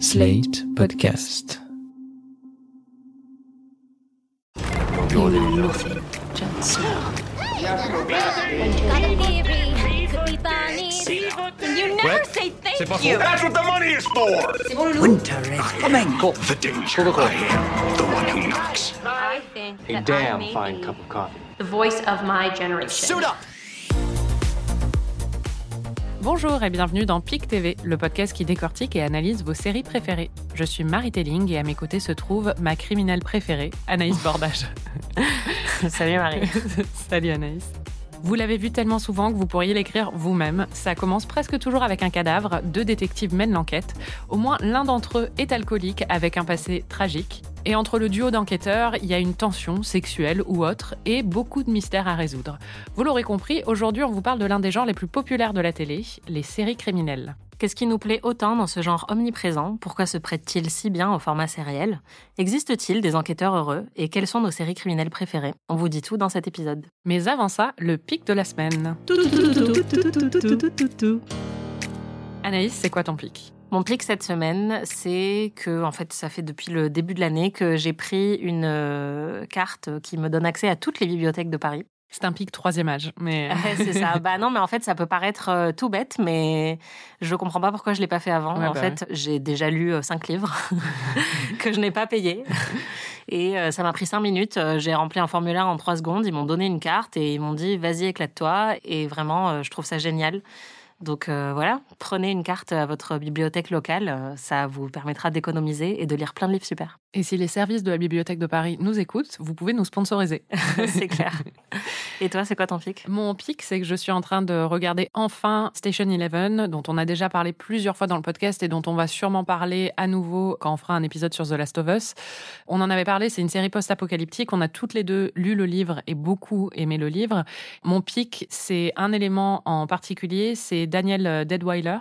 Slate Podcast. You know nothing, Jon Snow. Got a theory, could be funny. You never say thank you. That's what the money is for! Winter is coming. The danger. I am the one who knocks. I think A that damn I may fine be cup of coffee. the voice of my generation. Bonjour et bienvenue dans PIC TV, le podcast qui décortique et analyse vos séries préférées. Je suis Marie Telling et à mes côtés se trouve ma criminelle préférée, Anaïs Bordage. Salut Marie. Salut Anaïs. Vous l'avez vu tellement souvent que vous pourriez l'écrire vous-même. Ça commence presque toujours avec un cadavre, deux détectives mènent l'enquête. Au moins l'un d'entre eux est alcoolique avec un passé tragique. Et entre le duo d'enquêteurs, il y a une tension sexuelle ou autre et beaucoup de mystères à résoudre. Vous l'aurez compris, aujourd'hui on vous parle de l'un des genres les plus populaires de la télé, les séries criminelles. Qu'est-ce qui nous plaît autant dans ce genre omniprésent? Pourquoi se prête-t-il si bien au format sériel? Existe-t-il des enquêteurs heureux? Et quelles sont nos séries criminelles préférées? On vous dit tout dans cet épisode. Mais avant ça, le pic de la semaine. Anaïs, c'est quoi ton pic? Mon pic cette semaine, c'est que, en fait, ça fait depuis le début de l'année que j'ai pris une euh, carte qui me donne accès à toutes les bibliothèques de Paris. C'est un pic troisième âge, mais c'est ça. bah non, mais en fait, ça peut paraître euh, tout bête, mais je comprends pas pourquoi je l'ai pas fait avant. Ouais, en bah fait, j'ai déjà lu euh, cinq livres que je n'ai pas payés. Et euh, ça m'a pris cinq minutes. J'ai rempli un formulaire en trois secondes. Ils m'ont donné une carte et ils m'ont dit vas-y, éclate-toi. Et vraiment, je trouve ça génial. Donc euh, voilà, prenez une carte à votre bibliothèque locale. euh, Ça vous permettra d'économiser et de lire plein de livres super. Et si les services de la Bibliothèque de Paris nous écoutent, vous pouvez nous sponsoriser. c'est clair. Et toi, c'est quoi ton pic? Mon pic, c'est que je suis en train de regarder enfin Station Eleven, dont on a déjà parlé plusieurs fois dans le podcast et dont on va sûrement parler à nouveau quand on fera un épisode sur The Last of Us. On en avait parlé, c'est une série post-apocalyptique. On a toutes les deux lu le livre et beaucoup aimé le livre. Mon pic, c'est un élément en particulier, c'est Daniel euh, Deadweiler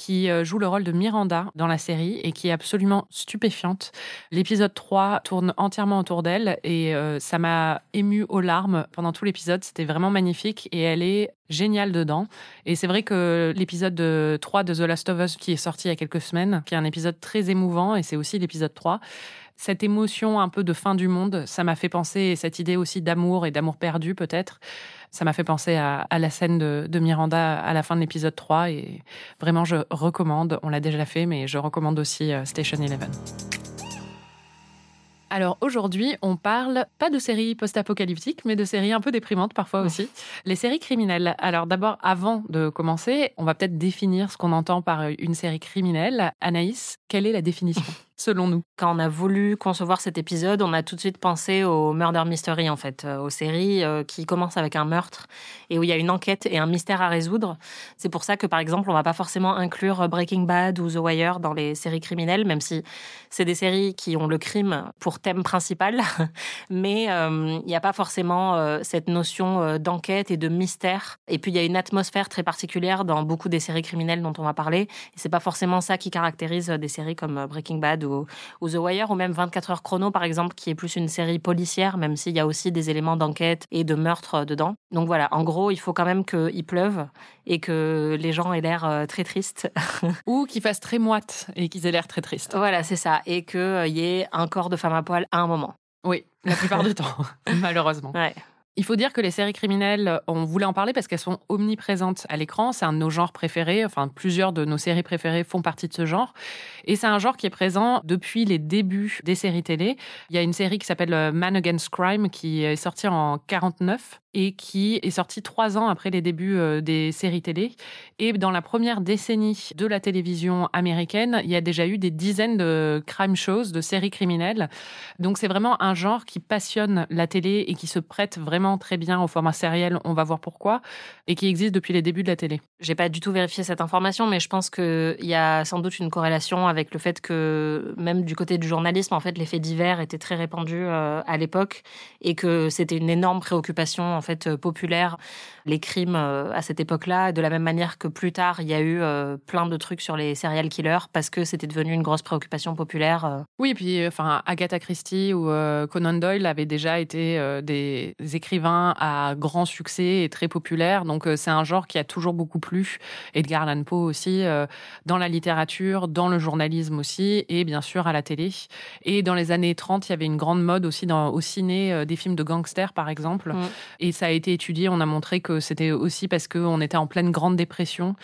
qui euh, joue le rôle de Miranda dans la série et qui est absolument stupéfiante. L'épisode 3 tourne entièrement autour d'elle et euh, ça m'a ému aux larmes pendant tout l'épisode. C'était vraiment magnifique et elle est géniale dedans. Et c'est vrai que l'épisode de 3 de The Last of Us qui est sorti il y a quelques semaines, qui est un épisode très émouvant et c'est aussi l'épisode 3, cette émotion un peu de fin du monde, ça m'a fait penser, et cette idée aussi d'amour et d'amour perdu peut-être, ça m'a fait penser à, à la scène de, de Miranda à la fin de l'épisode 3 et vraiment je recommande, on l'a déjà fait, mais je recommande aussi euh, Station Eleven. Alors aujourd'hui, on parle pas de séries post-apocalyptiques, mais de séries un peu déprimantes parfois aussi. Les séries criminelles. Alors d'abord, avant de commencer, on va peut-être définir ce qu'on entend par une série criminelle. Anaïs, quelle est la définition? Selon nous Quand on a voulu concevoir cet épisode, on a tout de suite pensé au murder mystery en fait, euh, aux séries euh, qui commencent avec un meurtre et où il y a une enquête et un mystère à résoudre. C'est pour ça que par exemple, on va pas forcément inclure Breaking Bad ou The Wire dans les séries criminelles, même si c'est des séries qui ont le crime pour thème principal, mais euh, il n'y a pas forcément cette notion d'enquête et de mystère. Et puis il y a une atmosphère très particulière dans beaucoup des séries criminelles dont on va parler. Et c'est pas forcément ça qui caractérise des séries comme Breaking Bad ou, ou The Wire ou même 24 heures chrono par exemple, qui est plus une série policière, même s'il y a aussi des éléments d'enquête et de meurtre euh, dedans. Donc voilà, en gros, il faut quand même qu'il pleuve et que les gens aient l'air euh, très tristes. Ou qu'ils fassent très moite et qu'ils aient l'air très tristes. voilà, c'est ça. Et qu'il y ait un corps de femme à poil à un moment. Oui, la plupart du temps, malheureusement. Ouais. Il faut dire que les séries criminelles, on voulait en parler parce qu'elles sont omniprésentes à l'écran. C'est un de nos genres préférés. Enfin, plusieurs de nos séries préférées font partie de ce genre. Et c'est un genre qui est présent depuis les débuts des séries télé. Il y a une série qui s'appelle euh, Man Against Crime qui est sortie en 49 et qui est sortie trois ans après les débuts euh, des séries télé. Et dans la première décennie de la télévision américaine, il y a déjà eu des dizaines de crime shows, de séries criminelles. Donc c'est vraiment un genre qui passionne la télé et qui se prête vraiment très bien au format sériel, on va voir pourquoi, et qui existe depuis les débuts de la télé. J'ai pas du tout vérifié cette information, mais je pense qu'il y a sans doute une corrélation avec le fait que même du côté du journalisme, en fait, les faits divers étaient très répandus euh, à l'époque et que c'était une énorme préoccupation en fait euh, populaire les crimes à cette époque-là, de la même manière que plus tard, il y a eu plein de trucs sur les serial killers parce que c'était devenu une grosse préoccupation populaire. Oui, et puis enfin, Agatha Christie ou Conan Doyle avaient déjà été des écrivains à grand succès et très populaires, donc c'est un genre qui a toujours beaucoup plu. Edgar Allan Poe aussi, dans la littérature, dans le journalisme aussi, et bien sûr à la télé. Et dans les années 30, il y avait une grande mode aussi dans, au ciné des films de gangsters, par exemple. Mm. Et ça a été étudié, on a montré que c'était aussi parce qu'on était en pleine grande dépression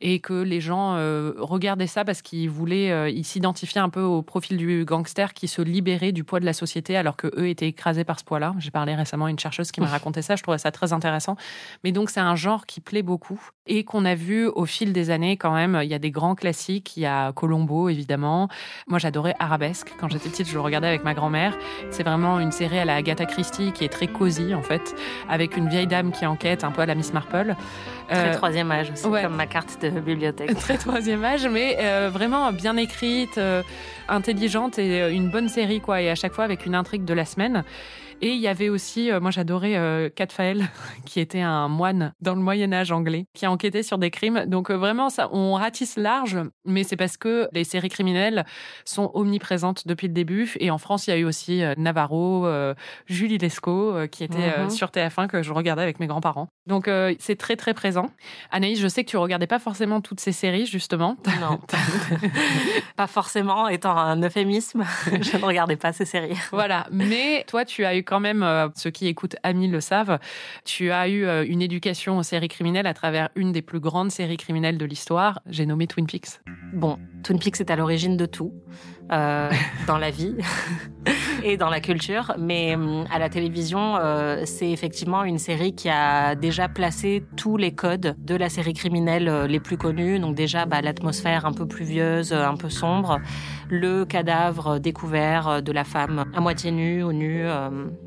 et que les gens euh, regardaient ça parce qu'ils voulaient, euh, ils s'identifiaient un peu au profil du gangster qui se libérait du poids de la société alors que eux étaient écrasés par ce poids-là. J'ai parlé récemment à une chercheuse qui m'a raconté ça, je trouvais ça très intéressant. Mais donc c'est un genre qui plaît beaucoup et qu'on a vu au fil des années quand même. Il y a des grands classiques, il y a Colombo évidemment. Moi j'adorais Arabesque quand j'étais petite, je le regardais avec ma grand-mère. C'est vraiment une série à la Agatha Christie qui est très cosy en fait, avec une vieille dame qui enquête un peu à la Miss Marple. Très euh, troisième âge aussi, comme ma carte de bibliothèque. Très troisième âge, mais euh, vraiment bien écrite, euh, intelligente et une bonne série, quoi. Et à chaque fois avec une intrigue de la semaine. Et il y avait aussi, euh, moi j'adorais euh, qui était un moine dans le Moyen Âge anglais, qui a enquêté sur des crimes. Donc euh, vraiment, ça, on ratisse large, mais c'est parce que les séries criminelles sont omniprésentes depuis le début. Et en France, il y a eu aussi Navarro, Julie Lescaut, qui était mhm. sur TF1 que je regardais avec mes grands-parents. Donc c'est très très présent. Anaïs, je sais que tu regardais pas forcément toutes ces séries justement. Non, pas forcément, étant un euphémisme, je ne regardais pas ces séries. Voilà, mais toi tu as eu quand même, euh, ceux qui écoutent Ami le savent, tu as eu euh, une éducation aux séries criminelles à travers une des plus grandes séries criminelles de l'histoire. J'ai nommé Twin Peaks. Bon, Twin Peaks est à l'origine de tout. Euh, dans la vie et dans la culture. Mais hum, à la télévision, euh, c'est effectivement une série qui a déjà placé tous les codes de la série criminelle euh, les plus connus. Donc déjà, bah, l'atmosphère un peu pluvieuse, un peu sombre, le cadavre découvert de la femme à moitié nue ou nue,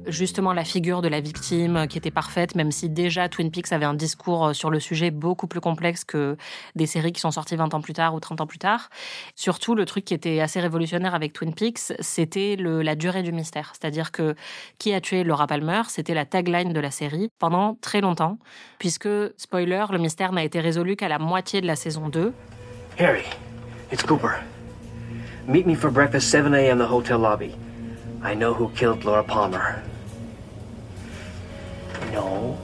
justement la figure de la victime qui était parfaite, même si déjà Twin Peaks avait un discours sur le sujet beaucoup plus complexe que des séries qui sont sorties 20 ans plus tard ou 30 ans plus tard. Surtout, le truc qui était assez révolutionnaire avec Twin Peaks, c'était la durée du mystère. C'est-à-dire que qui a tué Laura Palmer, c'était la tagline de la série pendant très longtemps, puisque, spoiler, le mystère n'a été résolu qu'à la moitié de la saison 2. Harry, it's Cooper. Meet me for breakfast 7 a.m. the hotel lobby. I know who killed Laura Palmer. No,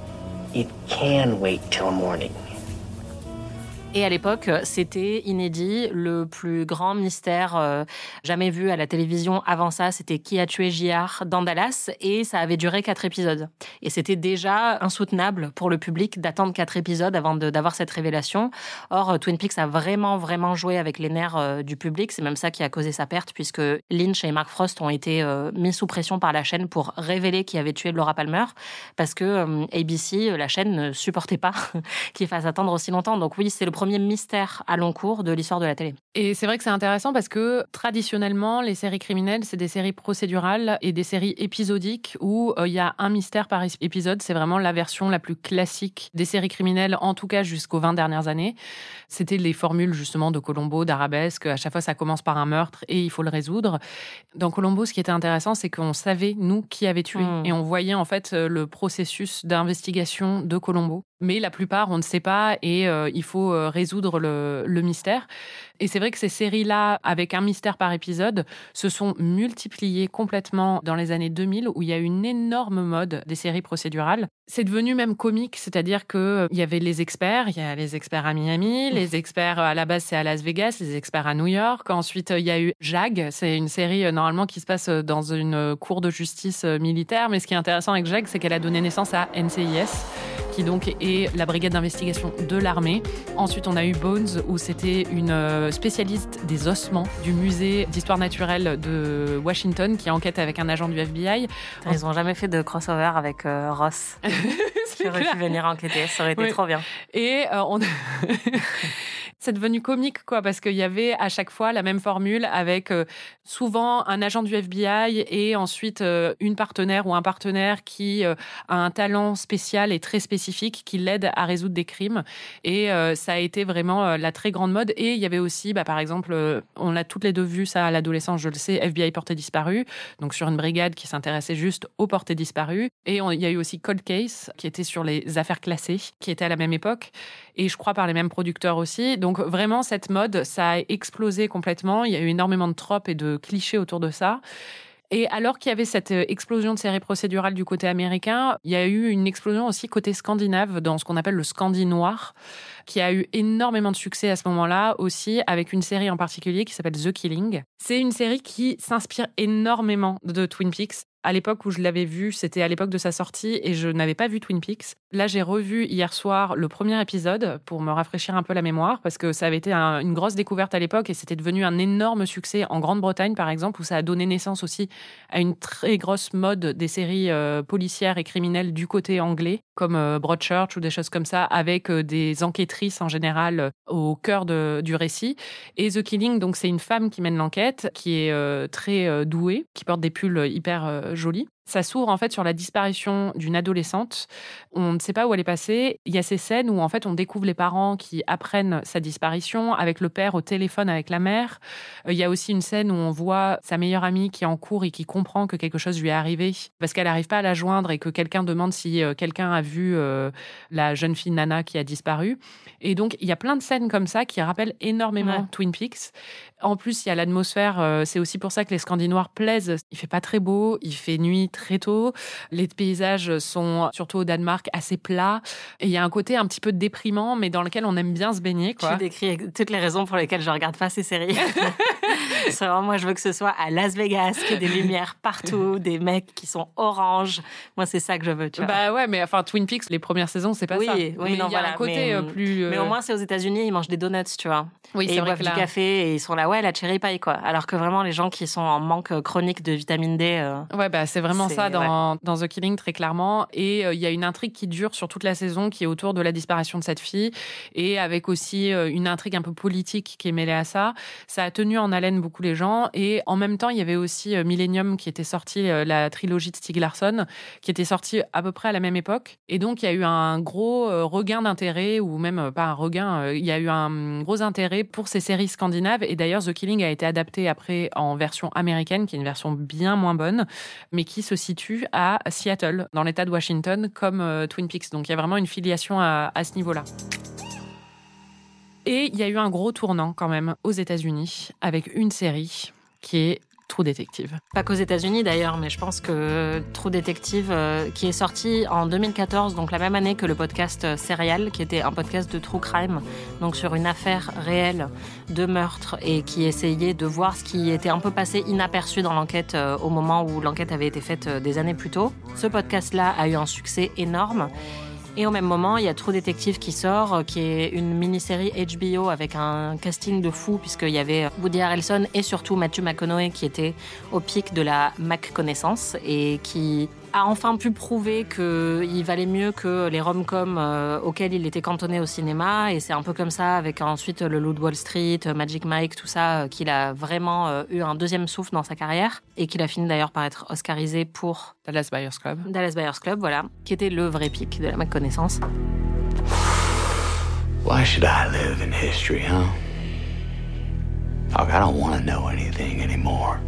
it can wait till morning. Et à l'époque, c'était inédit, le plus grand mystère euh, jamais vu à la télévision. Avant ça, c'était qui a tué JR dans Dallas et ça avait duré quatre épisodes. Et c'était déjà insoutenable pour le public d'attendre quatre épisodes avant d'avoir cette révélation. Or, Twin Peaks a vraiment, vraiment joué avec les nerfs euh, du public. C'est même ça qui a causé sa perte puisque Lynch et Mark Frost ont été euh, mis sous pression par la chaîne pour révéler qui avait tué Laura Palmer parce que ABC, la chaîne, ne supportait pas qu'il fasse attendre aussi longtemps. Donc oui, c'est le premier mystère à long cours de l'histoire de la télé. Et c'est vrai que c'est intéressant parce que traditionnellement, les séries criminelles, c'est des séries procédurales et des séries épisodiques où euh, il y a un mystère par épisode. C'est vraiment la version la plus classique des séries criminelles, en tout cas jusqu'aux 20 dernières années. C'était les formules justement de Colombo, d'Arabesque. À chaque fois, ça commence par un meurtre et il faut le résoudre. Dans Colombo, ce qui était intéressant, c'est qu'on savait, nous, qui avait tué. Hmm. Et on voyait en fait le processus d'investigation de Colombo. Mais la plupart, on ne sait pas et euh, il faut euh, résoudre le, le mystère. Et c'est vrai que ces séries-là, avec un mystère par épisode, se sont multipliées complètement dans les années 2000, où il y a une énorme mode des séries procédurales. C'est devenu même comique, c'est-à-dire qu'il euh, y avait les experts, il y a les experts à Miami, les experts à la base c'est à Las Vegas, les experts à New York. Ensuite, il y a eu JAG, c'est une série normalement qui se passe dans une cour de justice militaire. Mais ce qui est intéressant avec JAG, c'est qu'elle a donné naissance à NCIS qui donc est la brigade d'investigation de l'armée. Ensuite, on a eu Bones, où c'était une euh, spécialiste des ossements du musée d'histoire naturelle de Washington qui enquête avec un agent du FBI. Ils n'ont jamais fait de crossover avec euh, Ross. J'aurais pu venir enquêter, ça aurait été trop bien. Et euh, on... c'est devenu comique, quoi, parce qu'il y avait à chaque fois la même formule avec euh, souvent un agent du FBI et ensuite euh, une partenaire ou un partenaire qui euh, a un talent spécial et très spécifique qui l'aide à résoudre des crimes. Et ça a été vraiment la très grande mode. Et il y avait aussi, bah, par exemple, on l'a toutes les deux vu ça à l'adolescence, je le sais, FBI porté disparu, donc sur une brigade qui s'intéressait juste aux portés disparus. Et il y a eu aussi Cold Case, qui était sur les affaires classées, qui était à la même époque et je crois par les mêmes producteurs aussi. Donc vraiment, cette mode, ça a explosé complètement. Il y a eu énormément de tropes et de clichés autour de ça. Et alors qu'il y avait cette euh, explosion de séries procédurales du côté américain, il y a eu une explosion aussi côté scandinave dans ce qu'on appelle le scandi noir, qui a eu énormément de succès à ce moment-là aussi avec une série en particulier qui s'appelle The Killing. C'est une série qui s'inspire énormément de Twin Peaks à l'époque où je l'avais vu, c'était à l'époque de sa sortie et je n'avais pas vu Twin Peaks. Là, j'ai revu hier soir le premier épisode pour me rafraîchir un peu la mémoire parce que ça avait été une grosse découverte à l'époque et c'était devenu un énorme succès en Grande-Bretagne, par exemple, où ça a donné naissance aussi à une très grosse mode des séries euh, policières et criminelles du côté anglais, comme euh, Broadchurch ou des choses comme ça, avec euh, des enquêtrices en général au cœur du récit. Et The Killing, donc, c'est une femme qui mène l'enquête, qui est très douée, qui porte des pulls hyper jolie. Ça s'ouvre en fait sur la disparition d'une adolescente. On ne sait pas où elle est passée. Il y a ces scènes où en fait on découvre les parents qui apprennent sa disparition avec le père au téléphone avec la mère. Euh, il y a aussi une scène où on voit sa meilleure amie qui est en cours et qui comprend que quelque chose lui est arrivé parce qu'elle n'arrive pas à la joindre et que quelqu'un demande si euh, quelqu'un a vu euh, la jeune fille Nana qui a disparu. Et donc il y a plein de scènes comme ça qui rappellent énormément Twin Peaks. En plus, il y a l'atmosphère. c'est aussi pour ça que les Scandinois plaisent. Il fait pas très beau, il fait nuit très tôt. Les paysages sont, surtout au Danemark, assez plats. Et il y a un côté un petit peu déprimant, mais dans lequel on aime bien se baigner. Quoi. Tu décris toutes les raisons pour lesquelles je regarde pas ces séries. c'est vraiment, moi, je veux que ce soit à Las Vegas, qu'il y ait des lumières partout, des mecs qui sont oranges. Moi, c'est ça que je veux, tu vois. Bah ouais, mais enfin, Twin Peaks, les premières saisons, c'est pas oui, ça. Oui, mais non, il y a voilà, un côté mais, euh, plus. Mais au moins, c'est aux États-Unis, ils mangent des donuts, tu vois. Oui, et ils boivent du café et ils sont là, ouais, la cherry pie, quoi. Alors que vraiment, les gens qui sont en manque chronique de vitamine D. Euh, ouais, bah, c'est vraiment ça dans, dans, The Killing, très clairement. Et euh, il y a une intrigue qui dure sur toute la saison qui est autour de la disparition de cette fille et avec aussi euh, une intrigue un peu politique qui est mêlée à ça. Ça a tenu en haleine beaucoup les gens. Et en même temps, il y avait aussi Millennium qui était sorti, la trilogie de Stieg Larsson, qui était sortie à peu près à la même époque. Et donc, il y a eu un gros regain d'intérêt, ou même pas un regain, il y a eu un gros intérêt pour ces séries scandinaves. Et d'ailleurs, The Killing a été adapté après en version américaine, qui est une version bien moins bonne, mais qui se situe à Seattle, dans l'État de Washington, comme euh, Twin Peaks. Donc il y a vraiment une filiation à, à ce niveau-là. Et il y a eu un gros tournant quand même aux États-Unis avec une série qui est True Detective. Pas qu'aux États-Unis d'ailleurs, mais je pense que True Detective, euh, qui est sorti en 2014, donc la même année que le podcast euh, Serial, qui était un podcast de true crime, donc sur une affaire réelle de meurtre et qui essayait de voir ce qui était un peu passé inaperçu dans l'enquête euh, au moment où l'enquête avait été faite des années plus tôt. Ce podcast-là a eu un succès énorme. Et au même moment, il y a True Detective qui sort, euh, qui est une mini-série HBO avec un casting de fou, puisqu'il y avait Woody Harrelson et surtout Matthew McConaughey qui était au pic de la Mac connaissance et qui a enfin pu prouver qu'il valait mieux que les rom-coms euh, auxquels il était cantonné au cinéma. Et c'est un peu comme ça, avec ensuite le Loup Wall Street, Magic Mike, tout ça, euh, qu'il a vraiment euh, eu un deuxième souffle dans sa carrière. Et qu'il a fini d'ailleurs par être oscarisé pour Dallas Buyers Club. Dallas Buyers Club, voilà, qui était le vrai pic de la connaissance. Why should I live in history, huh? I don't want to know anything anymore.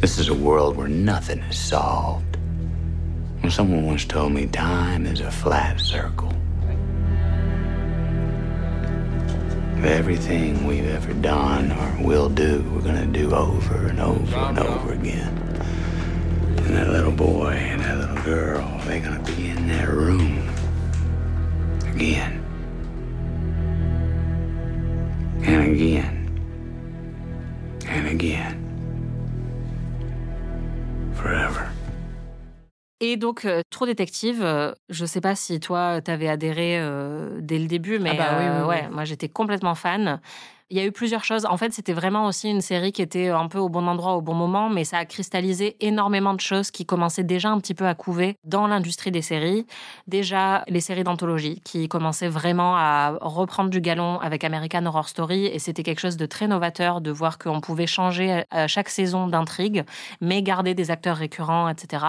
This is a world where nothing is solved. Well, someone once told me time is a flat circle. Everything we've ever done or will do, we're gonna do over and over and over again. And that little boy and that little girl, they're gonna be in that room again. And again. And again. Forever. Et donc, euh, Trop Détective, euh, je sais pas si toi, t'avais adhéré euh, dès le début, mais ah bah oui, oui, ouais, moi j'étais complètement fan. Il y a eu plusieurs choses. En fait, c'était vraiment aussi une série qui était un peu au bon endroit au bon moment, mais ça a cristallisé énormément de choses qui commençaient déjà un petit peu à couver dans l'industrie des séries. Déjà, les séries d'anthologie qui commençaient vraiment à reprendre du galon avec American Horror Story, et c'était quelque chose de très novateur de voir qu'on pouvait changer à chaque saison d'intrigue, mais garder des acteurs récurrents, etc.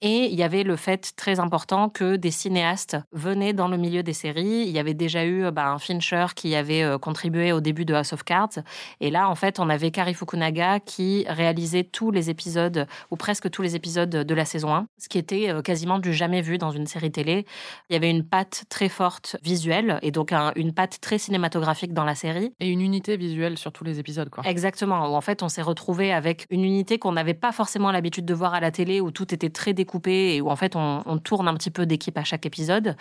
Et il y avait le fait très important que des cinéastes venaient dans le milieu des séries. Il y avait déjà eu un Fincher qui avait euh, contribué au début de House of Cards. Et là, en fait, on avait Kari Fukunaga qui réalisait tous les épisodes, ou presque tous les épisodes de la saison 1, ce qui était euh, quasiment du jamais vu dans une série télé. Il y avait une patte très forte visuelle, et donc une patte très cinématographique dans la série. Et une unité visuelle sur tous les épisodes, quoi. Exactement, où en fait, on s'est retrouvé avec une unité qu'on n'avait pas forcément l'habitude de voir à la télé, où tout était très découpé, et où en fait, on, on tourne un petit peu d'équipe à chaque épisode,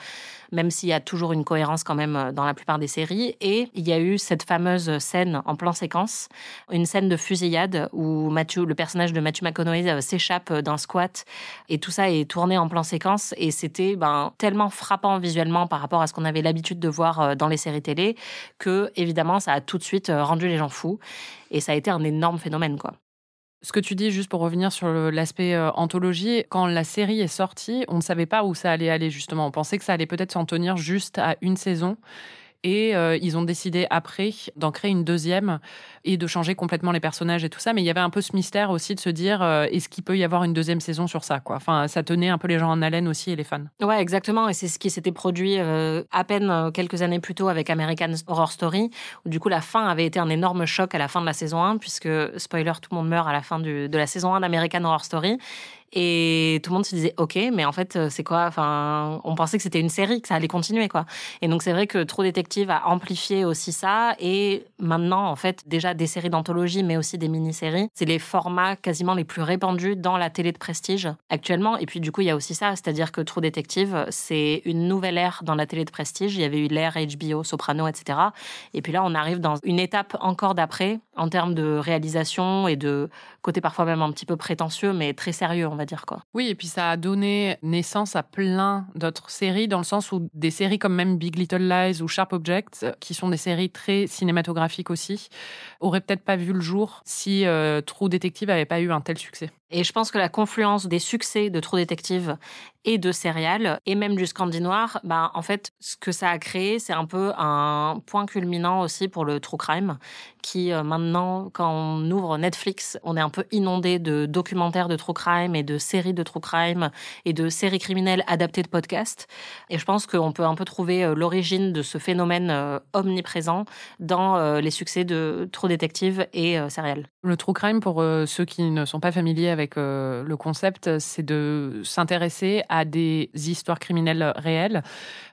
même s'il y a toujours une cohérence quand même euh, dans la plupart des séries. Et il y a eu cette fameuse scène en plan séquence, une scène de fusillade où le personnage de Matthew McConaughey euh, s'échappe d'un squat et tout ça est tourné en plan séquence et c'était ben, tellement frappant visuellement par rapport à ce qu'on avait l'habitude de voir euh, dans les séries télé que évidemment ça a tout de suite euh, rendu les gens fous et ça a été un énorme phénomène quoi. Ce que tu dis, juste pour revenir sur l'aspect anthologie, quand la série est sortie, on ne savait pas où ça allait aller justement. On pensait que ça allait peut-être s'en tenir juste à une saison. Et euh, ils ont décidé après d'en créer une deuxième et de changer complètement les personnages et tout ça. Mais il y avait un peu ce mystère aussi de se dire euh, est-ce qu'il peut y avoir une deuxième saison sur ça. Enfin, ça tenait un peu les gens en haleine aussi et les fans. Ouais, exactement. Et c'est ce qui s'était produit euh, à peine quelques années plus tôt avec American Horror Story, où du coup la fin avait été un énorme choc à la fin de la saison 1, puisque, spoiler, tout le monde meurt à la fin de la saison 1 d'American Horror Story. Et tout le monde se disait, OK, mais en fait, c'est quoi? Enfin, on pensait que c'était une série, que ça allait continuer, quoi. Et donc, c'est vrai que Trop Détective a amplifié aussi ça. Et maintenant, en fait, déjà des séries d'anthologie, mais aussi des mini-séries, c'est les formats quasiment les plus répandus dans la télé de prestige actuellement. Et puis, du coup, il y a aussi ça, c'est-à-dire que True Detective, c'est une nouvelle ère dans la télé de prestige. Il y avait eu l'ère HBO, Soprano, etc. Et puis là, on arrive dans une étape encore d'après en termes de réalisation et de côté parfois même un petit peu prétentieux, mais très sérieux, dire quoi. Oui, et puis ça a donné naissance à plein d'autres séries, dans le sens où des séries comme même Big Little Lies ou Sharp Objects, qui sont des séries très cinématographiques aussi, auraient peut-être pas vu le jour si euh, True Detective avait pas eu un tel succès. Et je pense que la confluence des succès de True Detective et de Serial, et même du Scandi Noir, bah, en fait, ce que ça a créé, c'est un peu un point culminant aussi pour le True Crime, qui euh, maintenant, quand on ouvre Netflix, on est un peu inondé de documentaires de True Crime et de séries de True Crime et de séries criminelles adaptées de podcasts. Et je pense qu'on peut un peu trouver euh, l'origine de ce phénomène euh, omniprésent dans les succès de True Detective et Serial. Le True Crime, pour ceux qui ne sont pas familiers le concept, c'est de s'intéresser à des histoires criminelles réelles,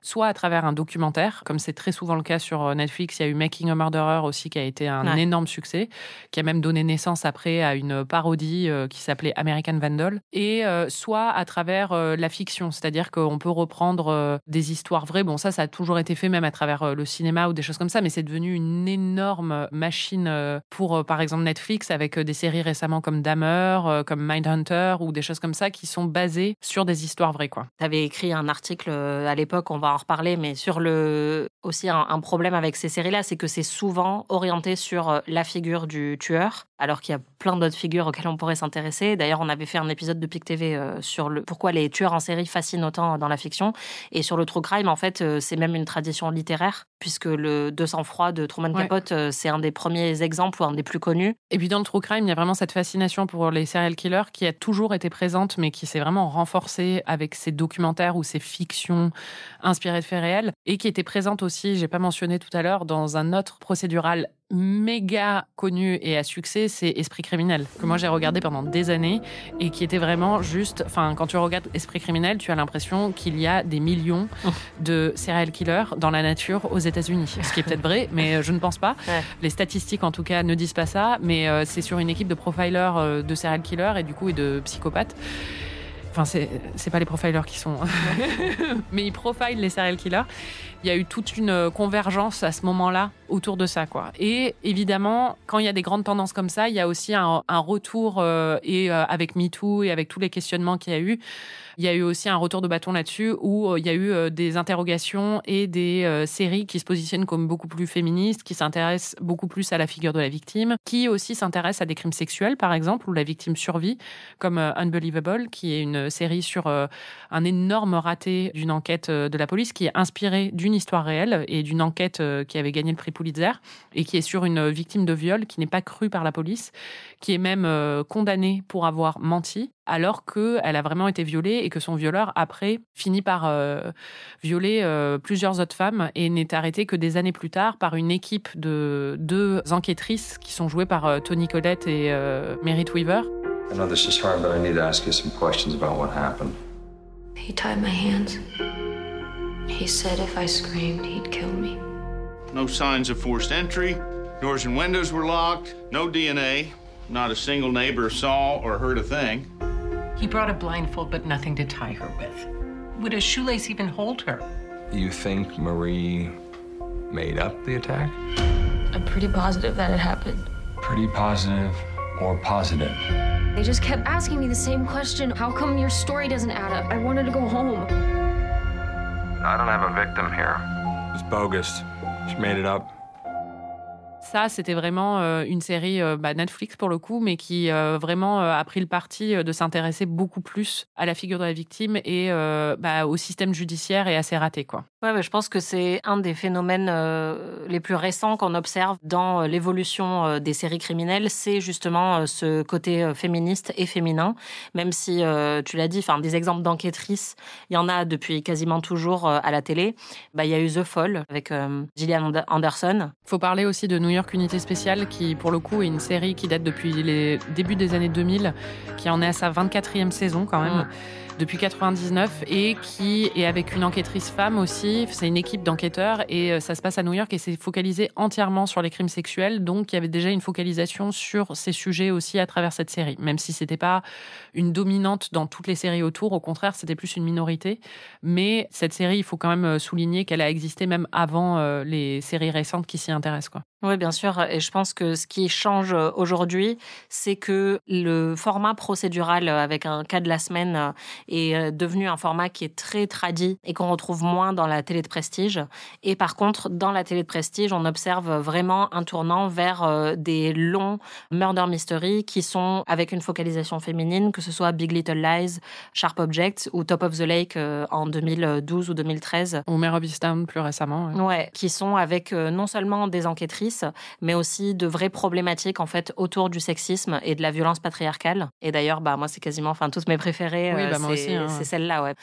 soit à travers un documentaire, comme c'est très souvent le cas sur euh, Netflix. Il y a eu Making a Murderer aussi qui a été un énorme succès, qui a même donné naissance après à une parodie euh, qui s'appelait American Vandal, et euh, soit à travers la fiction, c'est-à-dire qu'on peut reprendre des histoires vraies. Bon, ça, ça a toujours été fait même à travers le cinéma ou des choses comme ça, mais c'est devenu une énorme machine pour, par exemple, Netflix avec des séries récemment comme Dahmer, comme Mindhunter ou des choses comme ça qui sont basées sur des histoires vrai, quoi. Tu avais écrit un article euh, à l'époque, on va en reparler, mais sur le aussi un, problème avec ces séries-là, c'est que c'est souvent orienté sur euh, la figure du tueur, alors qu'il y a plein d'autres figures auxquelles on pourrait s'intéresser. D'ailleurs, on avait fait un épisode de PIC TV euh, sur le pourquoi les tueurs en série fascinent autant dans la fiction. Et sur le true crime, en fait, c'est même une tradition littéraire, puisque le 200 froid de Truman Capote, c'est un des premiers exemples ou un des plus connus. Et puis dans le true crime, il y a vraiment cette fascination pour les serial killers qui a toujours été présente, mais qui s'est vraiment renforcée avec ces documentaires ou ces fictions inspirées de faits réels et qui était présente aussi, j'ai pas mentionné tout à l'heure, dans un autre procédural méga connu et à succès, c'est Esprit criminel, que moi j'ai regardé pendant des années et qui était vraiment juste. Enfin, quand tu regardes Esprit criminel, tu as l'impression qu'il y a des millions de serial killers dans la nature aux États-Unis. Ce qui est peut-être vrai, mais euh, je ne pense pas. Les statistiques, en tout cas, ne disent pas ça, mais euh, c'est sur une équipe de profilers euh, de serial killers et du coup et de psychopathes. Enfin, c'est, pas les profilers qui sont. mais ils profilent les serial killers. Il y a eu toute une convergence à ce moment-là autour de ça, quoi. Et évidemment, quand il y a des grandes tendances comme ça, il y a aussi un, un retour, euh, et euh, avec MeToo et avec tous les questionnements qu'il y a eu, il y a eu aussi un retour de bâton là-dessus où euh, il y a eu euh, des interrogations et des euh, séries qui se positionnent comme beaucoup plus féministes, qui s'intéressent beaucoup plus à la figure de la victime, qui aussi s'intéressent à des crimes sexuels, par exemple, où la victime survit, comme Unbelievable, qui est une série sur un énorme raté d'une enquête de la police qui est inspirée d'une histoire réelle et d'une enquête qui avait gagné le prix Pulitzer et qui est sur une victime de viol qui n'est pas crue par la police, qui est même condamnée pour avoir menti alors qu'elle a vraiment été violée et que son violeur, après, finit par euh, violer euh, plusieurs autres femmes et n'est arrêté que des années plus tard par une équipe de deux enquêtrices qui sont jouées par euh, Tony Collette et Merritt Weaver. I know this is hard, but I need to ask you some questions about what happened. He tied my hands. He said if I screamed, he'd kill me. No signs of forced entry. Doors and windows were locked. No DNA. Not a single neighbor saw or heard a thing. He brought a blindfold, but nothing to tie her with. Would a shoelace even hold her? You think Marie made up the attack? I'm pretty positive that it happened. Pretty positive or positive? They just kept asking me the same question. How come your story doesn't add up? I wanted to go home. I don't have a victim here. It's bogus. She made it up. Ça, c'était vraiment euh, une série euh, bah, Netflix pour le coup, mais qui euh, vraiment a pris le parti de s'intéresser beaucoup plus à la figure de la victime et bah, au système judiciaire et assez raté, quoi. Ouais, je pense que c'est un des phénomènes les plus récents qu'on observe dans l'évolution des séries criminelles, c'est justement ce côté féministe et féminin. Même si tu l'as dit, enfin des exemples d'enquêtrices, il y en a depuis quasiment toujours à la télé. Bah, il y a eu The Fall avec Gillian Anderson. Il faut parler aussi de New York Unité Spéciale, qui pour le coup est une série qui date depuis les débuts des années 2000, qui en est à sa 24e saison quand même. Depuis 99 et qui est avec une enquêtrice femme aussi. C'est une équipe d'enquêteurs et euh, ça se passe à New York et c'est focalisé entièrement sur les crimes sexuels. Donc il y avait déjà une focalisation sur ces sujets aussi à travers cette série, même si c'était pas une dominante dans toutes les séries autour. Au contraire, c'était plus une minorité. Mais cette série, il faut quand même euh, souligner qu'elle a existé même avant euh, les séries récentes qui s'y intéressent. Quoi. Oui, bien sûr. Et je pense que ce qui change aujourd'hui, c'est que le format procédural avec un cas de la semaine est euh, devenu un format qui est très tradit et qu'on retrouve moins dans la télé de prestige. Et par contre, dans la télé de prestige, on observe vraiment un tournant vers euh, des longs murder mystery qui sont avec une focalisation féminine, que ce soit Big Little Lies, Sharp Objects ou Top of the Lake euh, en 2012 ou 2013. Ou Mare of Easttown plus récemment. Ouais. qui sont avec non seulement des enquêtrices, mais aussi de vraies problématiques en fait autour du sexisme et de la violence patriarcale. Et d'ailleurs, bah moi c'est quasiment, enfin toutes mes préférées. Oui, bah, moi aussi. Hein. C'est celle-là, ouais.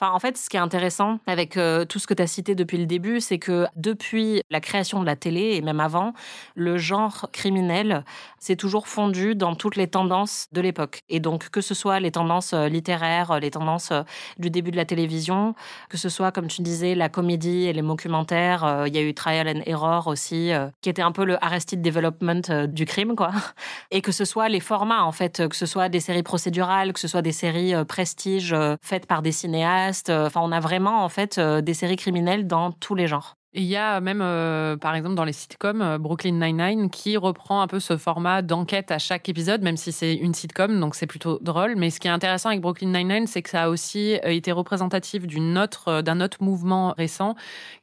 Enfin, en fait, ce qui est intéressant avec euh, tout ce que tu as cité depuis le début, c'est que depuis la création de la télé et même avant, le genre criminel s'est toujours fondu dans toutes les tendances de l'époque. Et donc, que ce soit les tendances euh, littéraires, les tendances euh, du début de la télévision, que ce soit, comme tu disais, la comédie et les documentaires, il y a eu Trial and Error aussi, qui était un peu le Arrested Development du crime, quoi. Et que ce soit les formats, en fait, que ce soit des séries procédurales, que ce soit des séries prestige faites par des cinéastes. Enfin, on a vraiment en fait euh, des séries criminelles dans tous les genres. Il y a même, euh, par exemple, dans les sitcoms, euh, Brooklyn Nine-Nine, qui reprend un peu ce format d'enquête à chaque épisode, même si c'est une sitcom, donc c'est plutôt drôle. Mais ce qui est intéressant avec Brooklyn Nine-Nine, c'est que ça a aussi été représentatif d'une autre, d'un autre mouvement récent,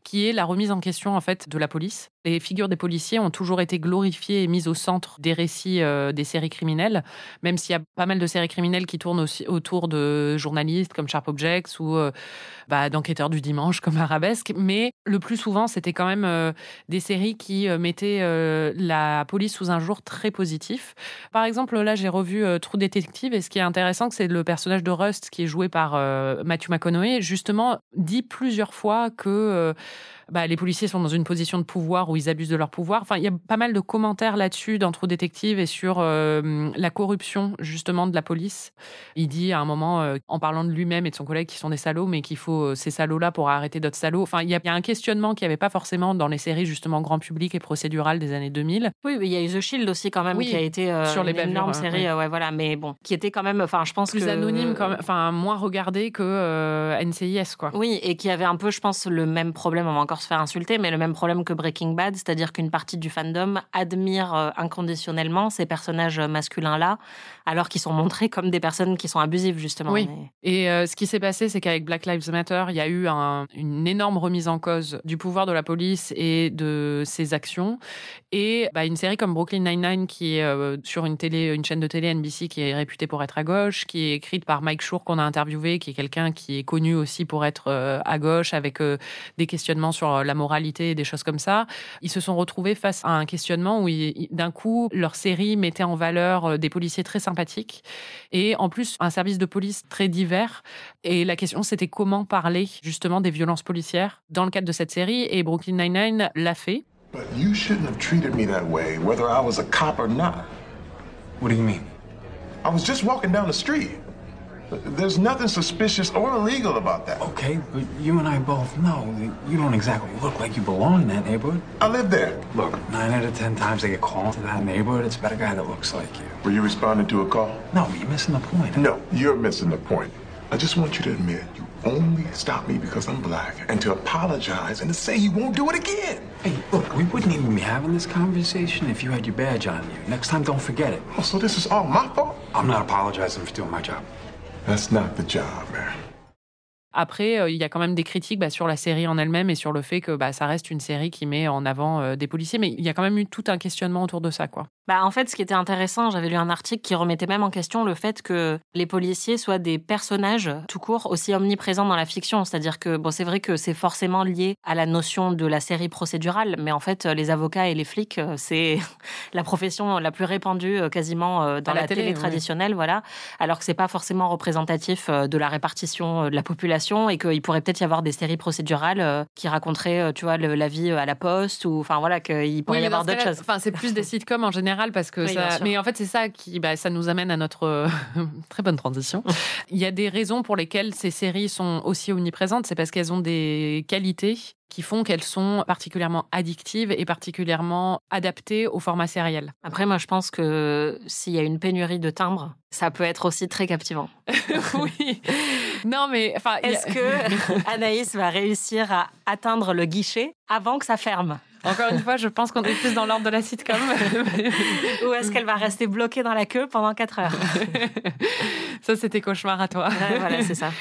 qui est la remise en question, en fait, de la police. Les figures des policiers ont toujours été glorifiées et mises au centre des récits des séries criminelles, même s'il y a pas mal de séries criminelles qui tournent aussi autour de journalistes comme Sharp Objects ou bah, d'enquêteurs du dimanche comme Arabesque. Mais le plus souvent, c'était quand même euh, des séries qui euh, mettaient euh, la police sous un jour très positif. Par exemple, là, j'ai revu True Detective et ce qui est intéressant, c'est le personnage de Rust qui est joué par Matthew McConaughey, justement, dit plusieurs fois que bah, les policiers sont dans une position de pouvoir où ils abusent de leur pouvoir. Enfin, il y a pas mal de commentaires là-dessus dans True Detective et sur euh, la corruption justement de la police. Il dit à un moment, euh, en parlant de lui-même et de son collègue qui sont des salauds, mais qu'il faut euh, ces salauds-là pour arrêter d'autres salauds. Enfin, il y, a, il y a un questionnement qu'il n'y avait pas forcément dans les séries justement grand public et procédurales des années 2000. Oui, mais il y a eu The Shield aussi quand même Oui, qui a été euh, sur les une énorme série, ouais. voilà, mais bon, qui était quand même, enfin, je pense Plus que anonyme, quand même, enfin moins regardé que NCIS quoi. Oui, et qui avait un peu, je pense, le même problème, on va encore se faire insulter, mais le même problème que Breaking Bad, c'est-à-dire qu'une partie du fandom admire euh, inconditionnellement ces personnages masculins-là, alors qu'ils sont montrés comme des personnes qui sont abusives, justement. Oui. Mais- Et euh, ce qui s'est passé, c'est qu'avec Black Lives Matter, il y a eu un- une énorme remise en cause du pouvoir de la police et de ses actions. Et bah, une série comme Brooklyn Nine-Nine, qui est euh, sur une télé, une chaîne de télé NBC qui est réputée pour être à gauche, qui est écrite par Mike Schur qu'on a interviewé, qui est quelqu'un qui est connu aussi pour être euh, à gauche, avec des questionnements sur la moralité et des choses comme ça. Ils se sont retrouvés face à un questionnement où d'un coup leur série mettait en valeur des policiers très sympathiques et en plus un service de police très divers. Et la question c'était comment parler justement des violences policières dans le cadre de cette série et Brooklyn Nine-Nine l'a fait. But you shouldn't have treated me that way, whether I was a cop or not. What do you mean? I was just walking down the street. There's nothing suspicious or illegal about that. Okay, but you and I both know that you don't exactly look like you belong in that neighborhood. I live there. Look, nine out of ten times they get called to that neighborhood, it's about a guy that looks like you. Were you responding to a call? No, you're missing the point. No, you're missing the point. I just want you to admit you only stopped me because I'm black and to apologize and to say you won't do it again. Hey, look, we wouldn't even be having this conversation if you had your badge on you. Next time, don't forget it. Oh, so this is all my fault? I'm not apologizing for doing my job. That's not the job, man. Après, euh, il y a quand même des critiques bah, sur la série en elle-même et sur le fait que bah, ça reste une série qui met en avant euh, des policiers, mais il y a quand même eu tout un questionnement autour de ça, quoi. Bah, en fait, ce qui était intéressant, j'avais lu un article qui remettait même en question le fait que les policiers soient des personnages tout court aussi omniprésents dans la fiction. C'est-à-dire que, bon, c'est vrai que c'est forcément lié à la notion de la série procédurale, mais en fait, les avocats et les flics, euh, c'est la profession la plus répandue quasiment dans À la, la télé, traditionnelle, voilà. Alors que c'est pas forcément représentatif de la répartition de la population et qu'il pourrait peut-être y avoir des séries procédurales euh, qui raconteraient, euh, tu vois, le- la vie euh, à la poste ou, enfin voilà, qu'il pourrait Oui, y avoir d'autres choses. Enfin, c'est plus des sitcoms en général parce que Oui, ça. Mais en fait, c'est ça qui, bah, ça nous amène à notre très bonne transition. Il y a des raisons pour lesquelles ces séries sont aussi omniprésentes. C'est parce qu'elles ont des qualités qui font qu'elles sont particulièrement addictives et particulièrement adaptées au format sériel. Après, moi, je pense que s'il y a une pénurie de timbres, ça peut être aussi très captivant. oui. Non, mais enfin, y a- Est-ce que Anaïs va réussir à atteindre le guichet avant que ça ferme? Encore une fois, je pense qu'on est plus dans l'ordre de la sitcom. Ou est-ce qu'elle va rester bloquée dans la queue pendant 4 heures? Ça, c'était cauchemar à toi. Ouais, Voilà, c'est ça.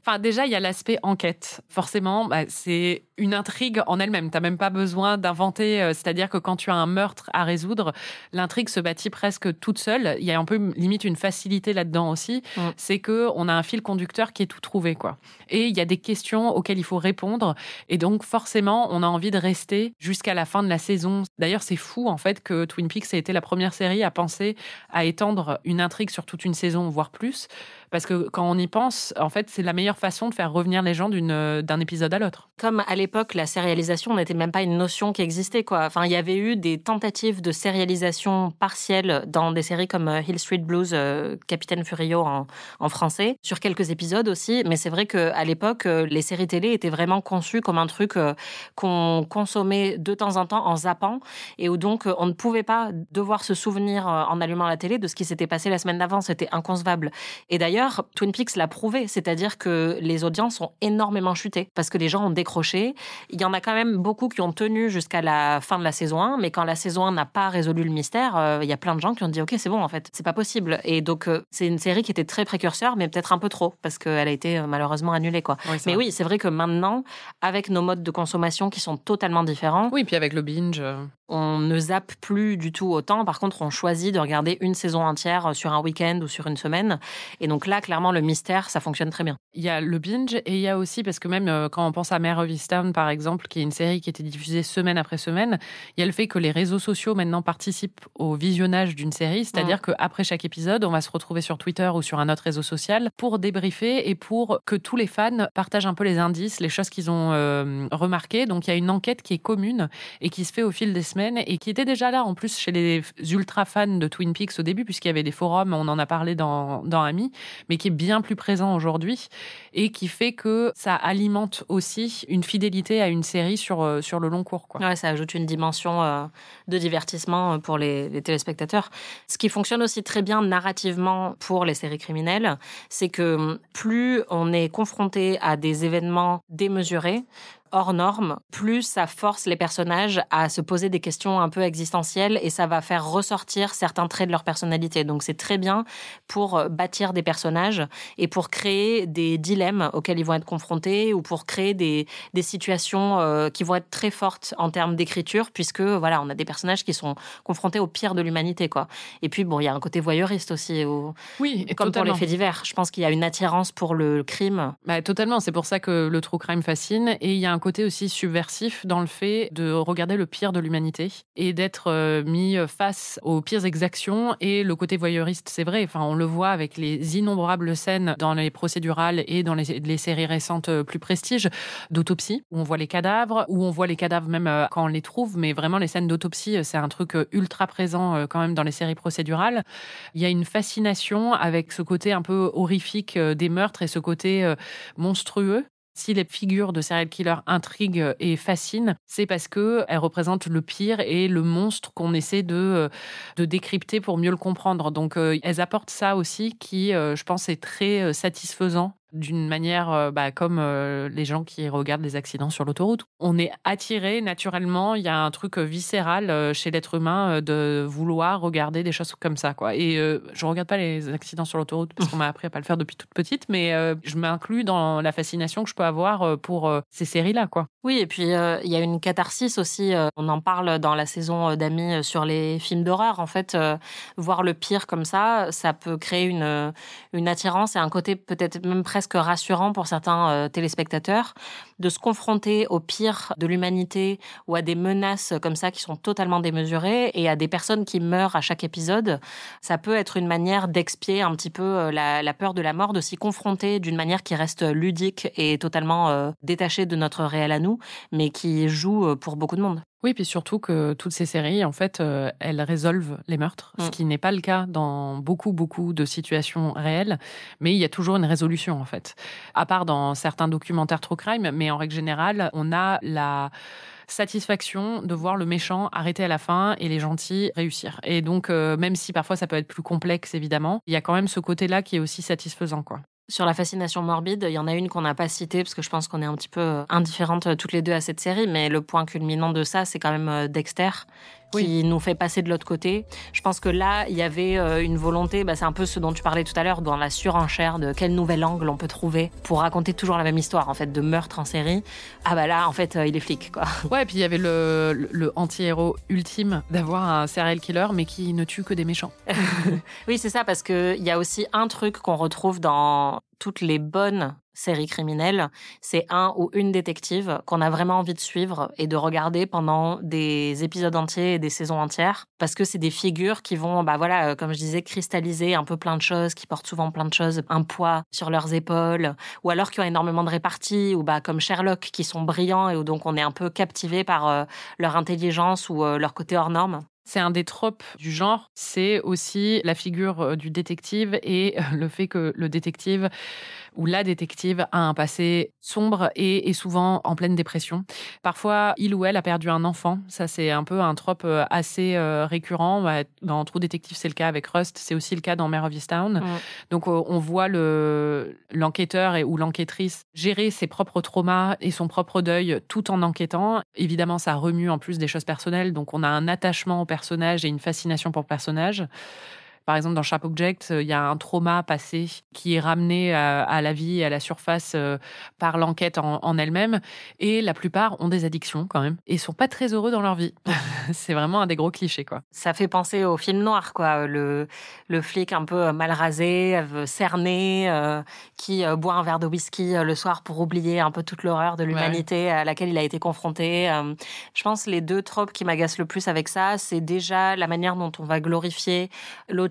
Enfin, déjà, il y a l'aspect enquête. Forcément, bah, c'est une intrigue en elle-même. T'as même pas besoin d'inventer. euh, C'est-à-dire que quand tu as un meurtre à résoudre, l'intrigue se bâtit presque toute seule. Il y a un peu limite une facilité là-dedans aussi. Mm. C'est que on a un fil conducteur qui est tout trouvé, quoi. Et il y a des questions auxquelles il faut répondre. Et donc, forcément, on a envie de rester jusqu'à la fin de la saison. D'ailleurs, c'est fou, en fait, que Twin Peaks ait été la première série à penser à étendre une intrigue sur toute une saison, voire plus. Parce que quand on y pense, en fait, c'est la meilleure façon de faire revenir les gens euh, d'un épisode à l'autre. Comme à l'époque, la sérialisation n'était même pas une notion qui existait. Quoi. Enfin, il y avait eu des tentatives de sérialisation partielle dans des séries comme euh, Hill Street Blues, euh, Capitaine Furio en, en français, sur quelques épisodes aussi. Mais c'est vrai qu'à l'époque, euh, les séries télé étaient vraiment conçues comme un truc qu'on consommait de temps en temps en zappant et où donc on ne pouvait pas devoir se souvenir en allumant la télé de ce qui s'était passé la semaine d'avant. C'était inconcevable. Et d'ailleurs, Twin Peaks l'a prouvé, c'est-à-dire que les audiences ont énormément chuté parce que les gens ont décroché. Il y en a quand même beaucoup qui ont tenu jusqu'à la fin de la saison 1, mais quand la saison 1 n'a pas résolu le mystère, euh, il y a plein de gens qui ont dit OK, c'est bon en fait, c'est pas possible. Et donc euh, c'est une série qui était très précurseur, mais peut-être un peu trop parce qu'elle a été euh, malheureusement annulée quoi. Oui, c'est mais vrai. oui, c'est vrai que maintenant, avec nos modes de consommation qui sont totalement différents, Oui, puis avec le binge. on ne zappe plus du tout autant. Par contre, on choisit de regarder une saison entière sur un week-end ou sur une semaine. Et donc là, clairement, le mystère, ça fonctionne très bien. Il y a le binge et il y a aussi, parce que même euh, quand on pense à Mare of Easttown, par exemple, qui est une série qui était diffusée semaine après semaine, il y a le fait que les réseaux sociaux maintenant participent au visionnage d'une série, c'est-à-dire qu'après chaque épisode, on va se retrouver sur Twitter ou sur un autre réseau social pour débriefer et pour que tous les fans partagent un peu les indices, les choses qu'ils ont euh, remarquées. Donc il y a une enquête qui est commune et qui se fait au fil des semaines et qui était déjà là en plus chez les ultra fans de Twin Peaks au début, puisqu'il y avait des forums, on en a parlé dans, dans Ami, mais qui est bien plus présent aujourd'hui et qui fait que ça alimente aussi une fidélité à une série sur, euh, sur le long cours. Quoi. Ouais, ça ajoute une dimension euh, de divertissement pour les, les téléspectateurs. Ce qui fonctionne aussi très bien narrativement pour les séries criminelles, c'est que hum, plus on est confronté à des événements démesurés, hors normes, plus ça force les personnages à se poser des questions un peu existentielles et ça va faire ressortir certains traits de leur personnalité. Donc c'est très bien pour euh, bâtir des personnages et pour créer des dilemmes auxquels ils vont être confrontés ou pour créer des, des situations euh, qui vont être très fortes en termes d'écriture puisque voilà, on a des personnages qui sont confrontés au pire de l'humanité quoi. Et puis bon, il y a un côté voyeuriste aussi oui, comme totalement. pour les faits divers. Je pense qu'il y a une attirance pour le crime. Bah, totalement, c'est pour ça que le true crime fascine et il y a un côté aussi subversif dans le fait de regarder le pire de l'humanité et d'être euh, mis face aux pires exactions et le côté voyeuriste, c'est vrai. Enfin, on le voit avec les innombrables scènes dans les procédurales et dans les, les séries récentes euh, plus prestige d'autopsie où on voit les cadavres, où on voit les cadavres même euh, quand on les trouve, mais vraiment les scènes d'autopsie, c'est un truc ultra présent quand même dans les séries procédurales. Il y a une fascination avec ce côté un peu horrifique des meurtres et ce côté monstrueux si les figures de serial killer intriguent et fascinent, c'est parce que elles représentent le pire et le monstre qu'on essaie de, de décrypter pour mieux le comprendre. Donc, elles apportent ça aussi qui, je pense, est très satisfaisant d'une manière bah, comme les gens qui regardent les accidents sur l'autoroute. On est attiré naturellement, il y a un truc viscéral chez l'être humain de vouloir regarder des choses comme ça. Quoi. Et je ne regarde pas les accidents sur l'autoroute parce qu'on m'a appris à pas le faire depuis toute petite, mais je m'inclus dans la fascination que je peux avoir pour ces séries-là. quoi. Oui, et puis il y a une catharsis aussi. on en parle dans la saison d'Amis sur les films d'horreur. En fait, voir le pire comme ça, ça peut créer une, une attirance et un côté peut-être même presque presque rassurant pour certains euh, téléspectateurs de se confronter au pire de l'humanité ou à des menaces comme ça qui sont totalement démesurées et à des personnes qui meurent à chaque épisode. Ça peut être une manière d'expier un petit peu euh, la, peur de la mort, de s'y confronter d'une manière qui reste ludique et totalement euh, détachée de notre réel à nous, mais qui joue pour beaucoup de monde. Oui, puis surtout que toutes ces séries, en fait, euh, elles résolvent les meurtres, ce qui n'est pas le cas dans beaucoup, beaucoup de situations réelles, mais il y a toujours une résolution, en fait. À part dans certains documentaires true crime, mais en règle générale, on a la satisfaction de voir le méchant arrêter à la fin et les gentils réussir. Et donc, euh, même si parfois ça peut être plus complexe, évidemment, il y a quand même ce côté-là qui est aussi satisfaisant, quoi. Sur la fascination morbide, il y en a une qu'on n'a pas citée parce que je pense qu'on est un petit peu indifférentes toutes les deux à cette série, mais le point culminant de ça, c'est quand même Dexter qui nous fait passer de l'autre côté. Je pense que là, il y avait une volonté, bah, c'est un peu ce dont tu parlais tout à l'heure, dans la surenchère de quel nouvel angle on peut trouver pour raconter toujours la même histoire, en fait, de meurtre en série. Ah bah là, en fait, il est flic, quoi. Ouais, et puis il y avait le, le anti-héros ultime d'avoir un serial killer, mais qui ne tue que des méchants. oui, c'est ça, parce qu'il y a aussi un truc qu'on retrouve dans toutes les bonnes séries criminelles, c'est un ou une détective qu'on a vraiment envie de suivre et de regarder pendant des épisodes entiers et des saisons entières parce que c'est des figures qui vont bah voilà comme je disais cristalliser un peu plein de choses qui portent souvent plein de choses un poids sur leurs épaules ou alors qui ont énormément de répartie ou bah comme Sherlock qui sont brillants et où donc on est un peu captivé par leur intelligence ou leur côté hors norme. C'est un des tropes du genre. C'est aussi la figure du détective et le fait que le détective ou la détective a un passé sombre et est souvent en pleine dépression. Parfois, il ou elle a perdu un enfant. Ça, c'est un peu un trope assez récurrent. Dans True Détective, c'est le cas avec Rust. C'est aussi le cas dans Mare of Easttown. Donc, on voit le l'enquêteur et ou l'enquêtrice gérer ses propres traumas et son propre deuil tout en enquêtant. Évidemment, ça remue en plus des choses personnelles. Donc, on a un attachement au personnage et une fascination pour le personnage. Par exemple, dans Sharp Object, il y a un trauma passé qui est ramené à, la vie et à la surface par l'enquête en, elle-même. Et la plupart ont des addictions quand même et sont pas très heureux dans leur vie. c'est vraiment un des gros clichés, quoi. Ça fait penser au film noir, quoi. Le, le flic un peu mal rasé, cerné, qui boit un verre de whisky le soir pour oublier un peu toute l'horreur de l'humanité à laquelle il a été confronté. je pense les deux tropes qui m'agacent le plus avec ça, c'est déjà la manière dont on va glorifier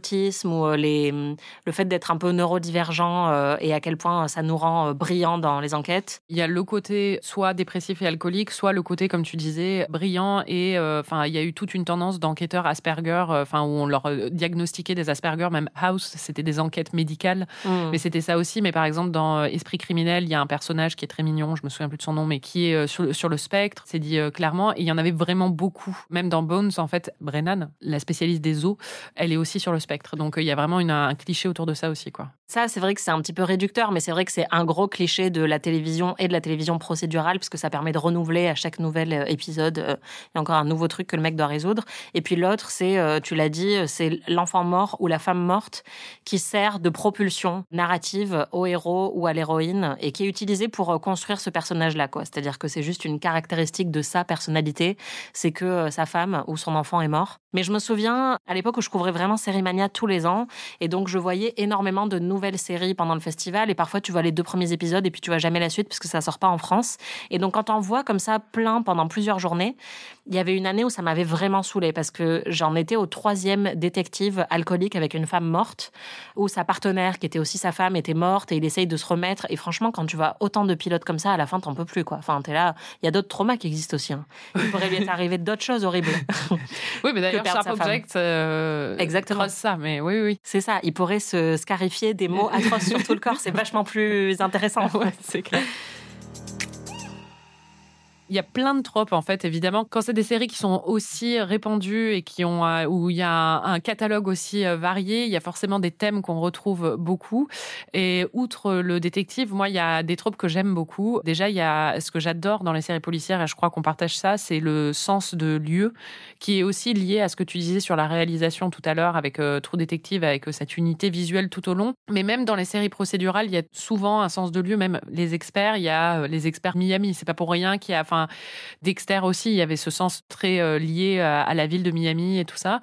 l'autisme ou les, le fait d'être un peu neurodivergent et à quel point ça nous rend brillants dans les enquêtes? Il y a le côté soit dépressif et alcoolique, soit le côté, comme tu disais, brillant. Et enfin, il y a eu toute une tendance d'enquêteurs Asperger, enfin, où on leur diagnostiquait des Asperger, même House, c'était des enquêtes médicales, mmh. mais c'était ça aussi. Mais par exemple, dans Esprit criminel, il y a un personnage qui est très mignon, je me souviens plus de son nom, mais qui est sur, sur le spectre, c'est dit clairement. Et il y en avait vraiment beaucoup. Même dans Bones, en fait, Brennan, la spécialiste des os, elle est aussi sur le spectre. Donc il y a vraiment un cliché autour de ça aussi, quoi. Ça, c'est vrai que c'est un petit peu réducteur, mais c'est vrai que c'est un gros cliché de la télévision et de la télévision procédurale, puisque ça permet de renouveler à chaque nouvel euh, épisode. Euh, il y a encore un nouveau truc que le mec doit résoudre. Et puis l'autre, c'est, euh, tu l'as dit, c'est l'enfant mort ou la femme morte qui sert de propulsion narrative au héros ou à l'héroïne et qui est utilisé pour construire ce personnage-là. Quoi. C'est-à-dire que c'est juste une caractéristique de sa personnalité, c'est que sa femme ou son enfant est mort. Mais je me souviens à l'époque où je couvrais vraiment Tous les ans, et donc je voyais énormément de nouveaux nouvelle série pendant le festival et parfois tu vois les deux premiers épisodes et puis tu vois jamais la suite parce que ça sort pas en France. Et donc quand on voit comme ça plein pendant plusieurs journées, il y avait une année où ça m'avait vraiment saoulé parce que j'en étais au troisième détective alcoolique avec une femme morte où sa partenaire qui était aussi sa femme était morte et il essaye de se remettre. Et franchement, quand tu vois autant de pilotes comme ça, à la fin t'en peux plus quoi. Enfin t'es là, il y a d'autres traumas qui existent aussi. Hein. Il pourrait être arrivé d'autres choses horribles. oui, mais d'ailleurs Sharp Object, euh, exactement ça. Mais oui, oui, c'est ça. Il pourrait se scarifier des mots atroces sur tout le corps, c'est vachement plus intéressant. Ouais, c'est clair. Il y a plein de tropes en fait, évidemment. Quand c'est des séries qui sont aussi répandues et qui ont euh, où il y a un, catalogue aussi euh, varié, il y a forcément des thèmes qu'on retrouve beaucoup. Et outre le détective, moi, il y a des tropes que j'aime beaucoup. Déjà, il y a ce que j'adore dans les séries policières et je crois qu'on partage ça, c'est le sens de lieu qui est aussi lié à ce que tu disais sur la réalisation tout à l'heure avec euh, True Detective, avec cette unité visuelle tout au long. Mais même dans les séries procédurales, il y a souvent un sens de lieu. Même les experts, il y a les experts Miami. C'est pas pour rien qu'il y a, Dexter aussi, il y avait ce sens très euh, lié à, la ville de Miami et tout ça.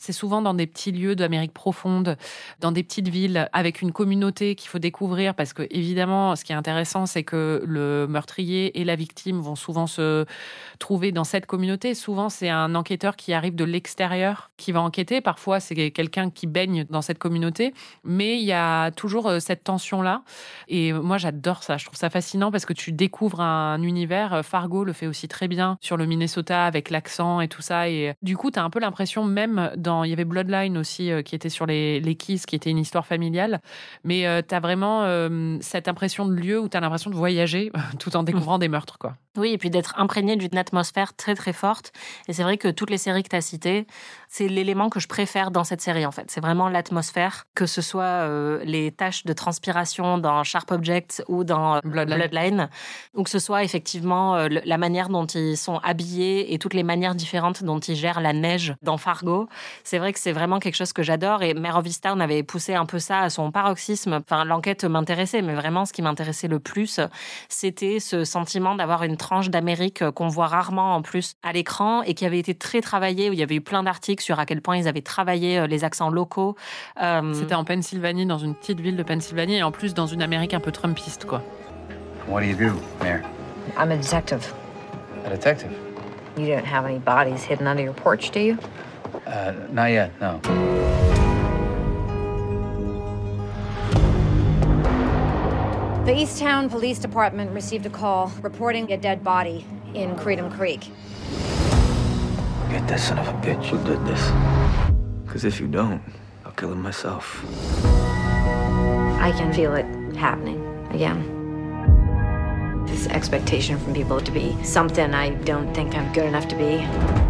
C'est souvent dans des petits lieux d'Amérique profonde, dans des petites villes, avec une communauté qu'il faut découvrir, parce que évidemment, ce qui est intéressant, c'est que le meurtrier et la victime vont souvent se trouver dans cette communauté. Souvent, c'est un enquêteur qui arrive de l'extérieur qui va enquêter. Parfois, c'est quelqu'un qui baigne dans cette communauté, mais il y a toujours euh, cette tension-là. Et moi, j'adore ça. Je trouve ça fascinant parce que tu découvres un univers. Fargo le fait aussi très bien sur le Minnesota avec l'accent et tout ça. Et du coup, tu as un peu l'impression même dans il y avait Bloodline aussi euh, qui était sur les, les Kiss, qui était une histoire familiale. Mais euh, tu as vraiment euh, cette impression de lieu où tu as l'impression de voyager tout en découvrant des meurtres. quoi. Oui, et puis d'être imprégné d'une atmosphère très très forte. Et c'est vrai que toutes les séries que tu as citées, c'est l'élément que je préfère dans cette série en fait. C'est vraiment l'atmosphère, que ce soit les taches de transpiration dans Sharp Objects ou dans Bloodline. ou que ce soit effectivement la manière dont ils sont habillés et toutes les manières différentes dont ils gèrent la neige dans Fargo c'est vrai que c'est vraiment quelque chose que j'adore. Et Mare of Easttown avait poussé un peu ça à son paroxysme. Enfin, l'enquête m'intéressait, mais vraiment, ce qui m'intéressait le plus, c'était ce sentiment d'avoir une tranche d'Amérique qu'on voit rarement en plus à l'écran et qui avait été très travaillée, où il y avait eu plein d'articles sur à quel point ils avaient travaillé euh, les accents locaux. Euh, c'était en Pennsylvanie, dans une petite ville de Pennsylvanie, et en plus dans une Amérique un peu trumpiste, quoi. What do you do, Mayor? I'm a detective. A detective? You don't have any bodies hidden under your porch, do you? Uh, not yet, no. The Easttown Police Department received a call reporting a dead body in Creedham Creek. Get that son of a bitch. Who did this? Because if you don't, I'll kill him myself. I can feel it happening again. This expectation from people to be something I don't think I'm good enough to be.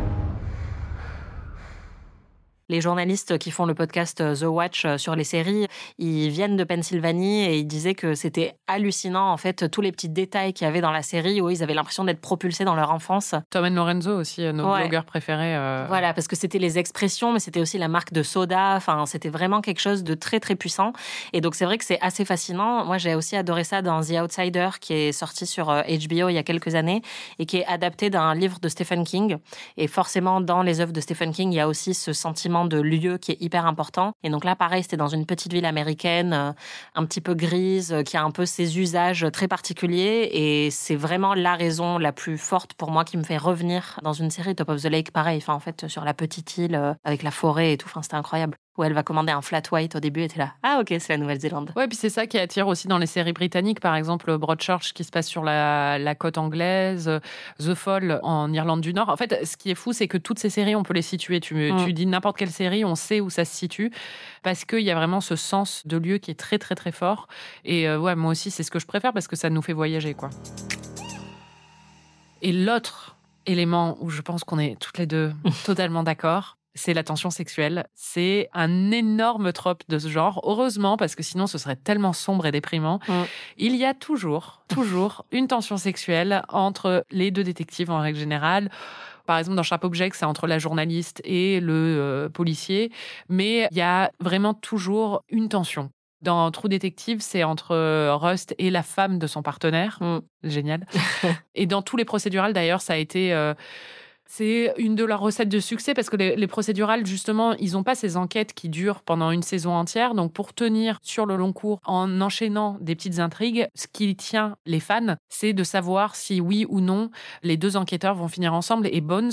Les journalistes qui font le podcast The Watch sur les séries, ils viennent de Pennsylvanie et ils disaient que c'était hallucinant, en fait, tous les petits détails qu'il y avait dans la série où ils avaient l'impression d'être propulsés dans leur enfance. Tom et Lorenzo aussi, nos blogueurs préférés. Voilà, parce que c'était les expressions, mais c'était aussi la marque de soda. Enfin, c'était vraiment quelque chose de très, très puissant. Et donc, c'est vrai que c'est assez fascinant. Moi, j'ai aussi adoré ça dans The Outsider, qui est sorti sur HBO il y a quelques années et qui est adapté d'un livre de Stephen King. Et forcément, dans les œuvres de Stephen King, il y a aussi ce sentiment de lieu qui est hyper important. Et donc là, pareil, c'était dans une petite ville américaine, euh, un petit peu grise, euh, qui a un peu ses usages très particuliers. Et c'est vraiment la raison la plus forte pour moi qui me fait revenir dans une série Top of the Lake, pareil. Enfin, en fait, sur la petite île euh, avec la forêt et tout. Enfin, c'était incroyable où elle va commander un flat white au début, et t'es là, ah ok, c'est la Nouvelle-Zélande. Ouais, puis c'est ça qui attire aussi dans les séries britanniques, par exemple Broadchurch qui se passe sur la, côte anglaise, The Fall en Irlande du Nord. En fait, ce qui est fou, c'est que toutes ces séries, on peut les situer. Tu, mm. tu dis n'importe quelle série, on sait où ça se situe, parce qu'il y a vraiment ce sens de lieu qui est très très très fort. Et euh, ouais, moi aussi, c'est ce que je préfère parce que ça nous fait voyager, quoi. Et l'autre élément où je pense qu'on est toutes les deux totalement d'accord, c'est la tension sexuelle. C'est un énorme trope de ce genre. Heureusement, parce que sinon ce serait tellement sombre et déprimant. Mm. Il y a toujours, toujours une tension sexuelle entre les deux détectives en règle générale. Par exemple, dans Sharp Object, c'est entre la journaliste et le euh, policier. Mais il y a vraiment toujours une tension. Dans True Detective, c'est entre euh, Rust et la femme de son partenaire. Mm. Génial. et dans tous les procédurales, d'ailleurs, ça a été... Euh, c'est une de leurs recettes de succès parce que les, procédurales, justement, ils n'ont pas ces enquêtes qui durent pendant une saison entière. Donc, pour tenir sur le long cours en enchaînant des petites intrigues, ce qui tient les fans, c'est de savoir si oui ou non les deux enquêteurs vont finir ensemble. Et Bones,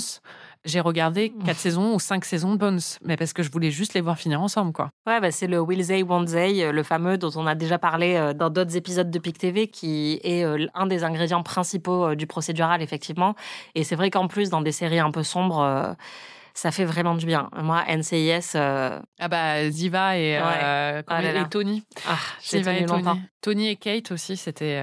j'ai regardé quatre saisons ou cinq saisons de Bones, mais parce que je voulais juste les voir finir ensemble, quoi. Ouais, bah c'est le Will They, Won't They, euh, le fameux dont on a déjà parlé euh, dans d'autres épisodes de PIC TV, qui est euh, un des ingrédients principaux du procédural, effectivement. Et c'est vrai qu'en plus, dans des séries un peu sombres, ça fait vraiment du bien. Moi, NCIS. Ah bah, Ziva et, ah et Tony. Ah, Ziva et Tony. Tony et Kate aussi, c'était.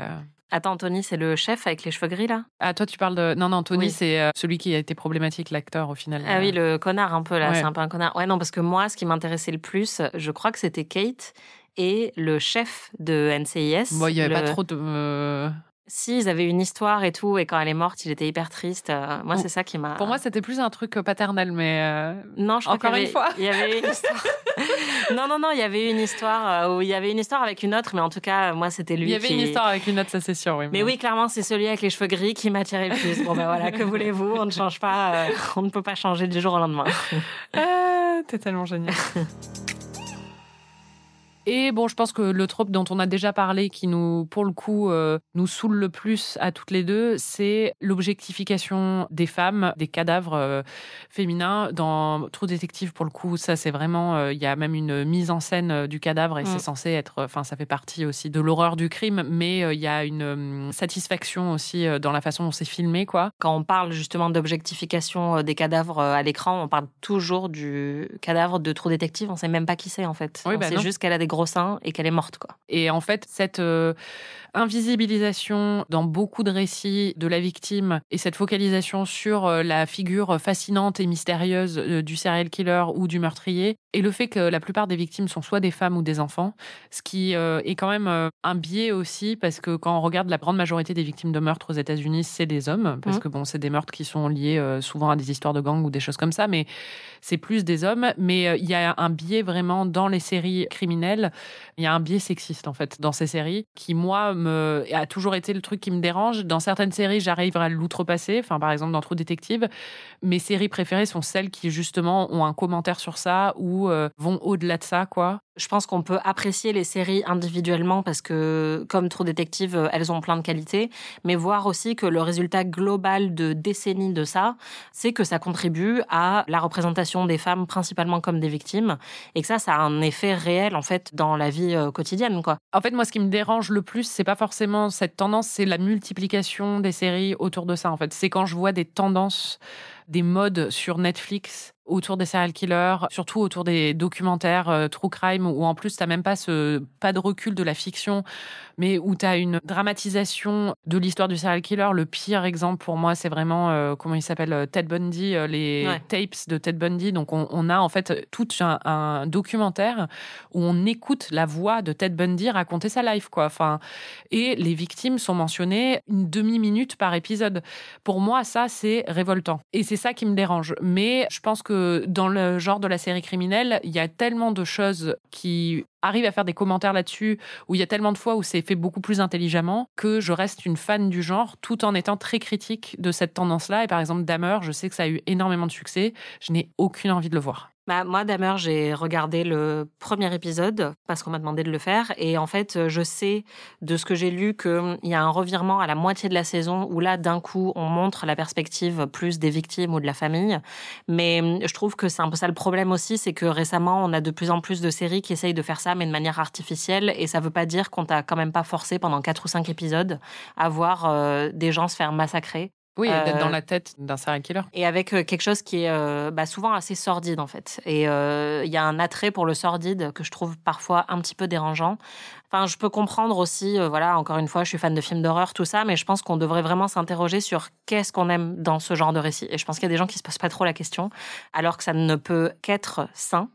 Attends, Tony, c'est le chef avec les cheveux gris, là? Ah, toi, tu parles de. Non, non, Tony, c'est euh, celui qui a été problématique, l'acteur, au final. Ah oui, le connard, un peu, là. C'est un peu un connard. Ouais, non, parce que moi, ce qui m'intéressait le plus, je crois que c'était Kate et le chef de NCIS. Bon, il n'y avait pas trop de. Euh, si, ils avaient une histoire et tout, et quand elle est morte, il était hyper triste. Euh, moi, c'est ça qui m'a. Pour moi, c'était plus un truc paternel, mais. Euh, non, je crois Encore une fois. Il y avait une histoire. non, non, non, il y avait une histoire euh, où il y avait une histoire avec une autre, mais en tout cas, moi, c'était lui. Il y avait une histoire avec une autre, ça c'est sûr, oui. Mais, oui, clairement, c'est celui avec les cheveux gris qui m'attirait le plus. Bon, ben voilà, que voulez-vous On ne change pas, on ne peut pas changer du jour au lendemain. ah, t'es tellement génial. Et bon, je pense que le trope dont on a déjà parlé, qui nous, pour le coup, euh, nous saoule le plus à toutes les deux, c'est l'objectification des femmes, des cadavres euh, féminins. Dans True Détective, pour le coup, ça c'est vraiment, euh, il y a même une mise en scène du cadavre et c'est mm. censé être, enfin, ça fait partie aussi de l'horreur du crime, mais il y a une satisfaction aussi dans la façon dont c'est filmé, quoi. Quand on parle justement d'objectification des cadavres à l'écran, on parle toujours du cadavre de True Détective. On sait même pas qui c'est en fait. Oui, on bah sait juste qu'elle a des et qu'elle est morte, quoi. Et en fait, cette euh, invisibilisation dans beaucoup de récits de la victime et cette focalisation sur euh, la figure fascinante et mystérieuse euh, du serial killer ou du meurtrier et le fait que la plupart des victimes sont soit des femmes ou des enfants, ce qui est quand même un biais aussi parce que quand on regarde la grande majorité des victimes de meurtres aux États-Unis, c'est des hommes parce mmh. que bon, c'est des meurtres qui sont liés souvent à des histoires de gangs ou des choses comme ça, mais c'est plus des hommes. Mais il y a un biais vraiment dans les séries criminelles il y a un biais sexiste en fait dans ces séries qui moi a toujours été le truc qui me dérange. Dans certaines séries, j'arrive à l'outrepasser. Enfin, par exemple dans True Detective, mes séries préférées sont celles qui justement ont un commentaire sur ça ou euh, vont au-delà de ça, quoi. Je pense qu'on peut apprécier les séries individuellement parce que, comme True Detective, euh, elles ont plein de qualités, mais voir aussi que le résultat global de décennies de ça, c'est que ça contribue à la représentation des femmes principalement comme des victimes et que ça, ça a un effet réel en fait dans la vie euh, quotidienne, quoi. En fait, moi, ce qui me dérange le plus, c'est pas forcément cette tendance, c'est la multiplication des séries autour de ça. En fait, c'est quand je vois des tendances des modes sur Netflix autour des serial killers, surtout autour des documentaires euh, true crime, où en plus, tu n'as même pas, ce, pas de recul de la fiction, mais où tu as une dramatisation de l'histoire du serial killer. Le pire exemple pour moi, c'est vraiment, euh, comment il s'appelle, euh, Ted Bundy, les tapes de Ted Bundy. Donc, on, a en fait tout un, documentaire où on écoute la voix de Ted Bundy raconter sa life, quoi. Enfin, et les victimes sont mentionnées une demi-minute par épisode. Pour moi, ça, c'est révoltant. Et c'est ça qui me dérange. Mais je pense que dans le genre de la série criminelle, il y a tellement de choses qui arrivent à faire des commentaires là-dessus, où il y a tellement de fois où c'est fait beaucoup plus intelligemment, que je reste une fan du genre, tout en étant très critique de cette tendance-là. Et par exemple, Damer, je sais que ça a eu énormément de succès. Je n'ai aucune envie de le voir. Bah, moi, Damer, j'ai regardé le premier épisode parce qu'on m'a demandé de le faire. Et en fait, je sais de ce que j'ai lu qu'il y a un revirement à la moitié de la saison où là, d'un coup, on montre la perspective plus des victimes ou de la famille. Mais je trouve que c'est un peu ça le problème aussi, c'est que récemment, on a de plus en plus de séries qui essayent de faire ça, mais de manière artificielle. Et ça veut pas dire qu'on t'a quand même pas forcé pendant quatre ou cinq épisodes à voir euh, des gens se faire massacrer. Oui, d'être dans euh, la tête d'un serial killer. Et avec euh, quelque chose qui est euh, bah, souvent assez sordide, en fait. Et il y a un attrait pour le sordide que je trouve parfois un petit peu dérangeant. Enfin, je peux comprendre aussi, voilà, encore une fois, je suis fan de films d'horreur, tout ça, mais je pense qu'on devrait vraiment s'interroger sur qu'est-ce qu'on aime dans ce genre de récit. Et je pense qu'il y a des gens qui se posent pas trop la question, alors que ça ne peut qu'être sain.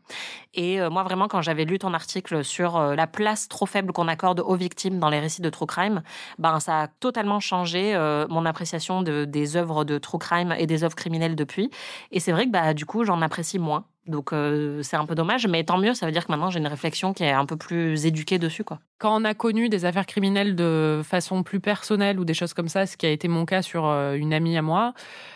Et moi, vraiment, quand j'avais lu ton article sur la place trop faible qu'on accorde aux victimes dans les récits de true crime, ben, ça a totalement changé mon appréciation de, des œuvres de true crime et des œuvres criminelles depuis. Et c'est vrai que bah, du coup, j'en apprécie moins. Donc euh, c'est un peu dommage, mais tant mieux, ça veut dire que maintenant j'ai une réflexion qui est un peu plus éduquée dessus. Quand on a connu des affaires criminelles de façon plus personnelle ou des choses comme ça, ce qui a été mon cas sur euh, une amie à moi,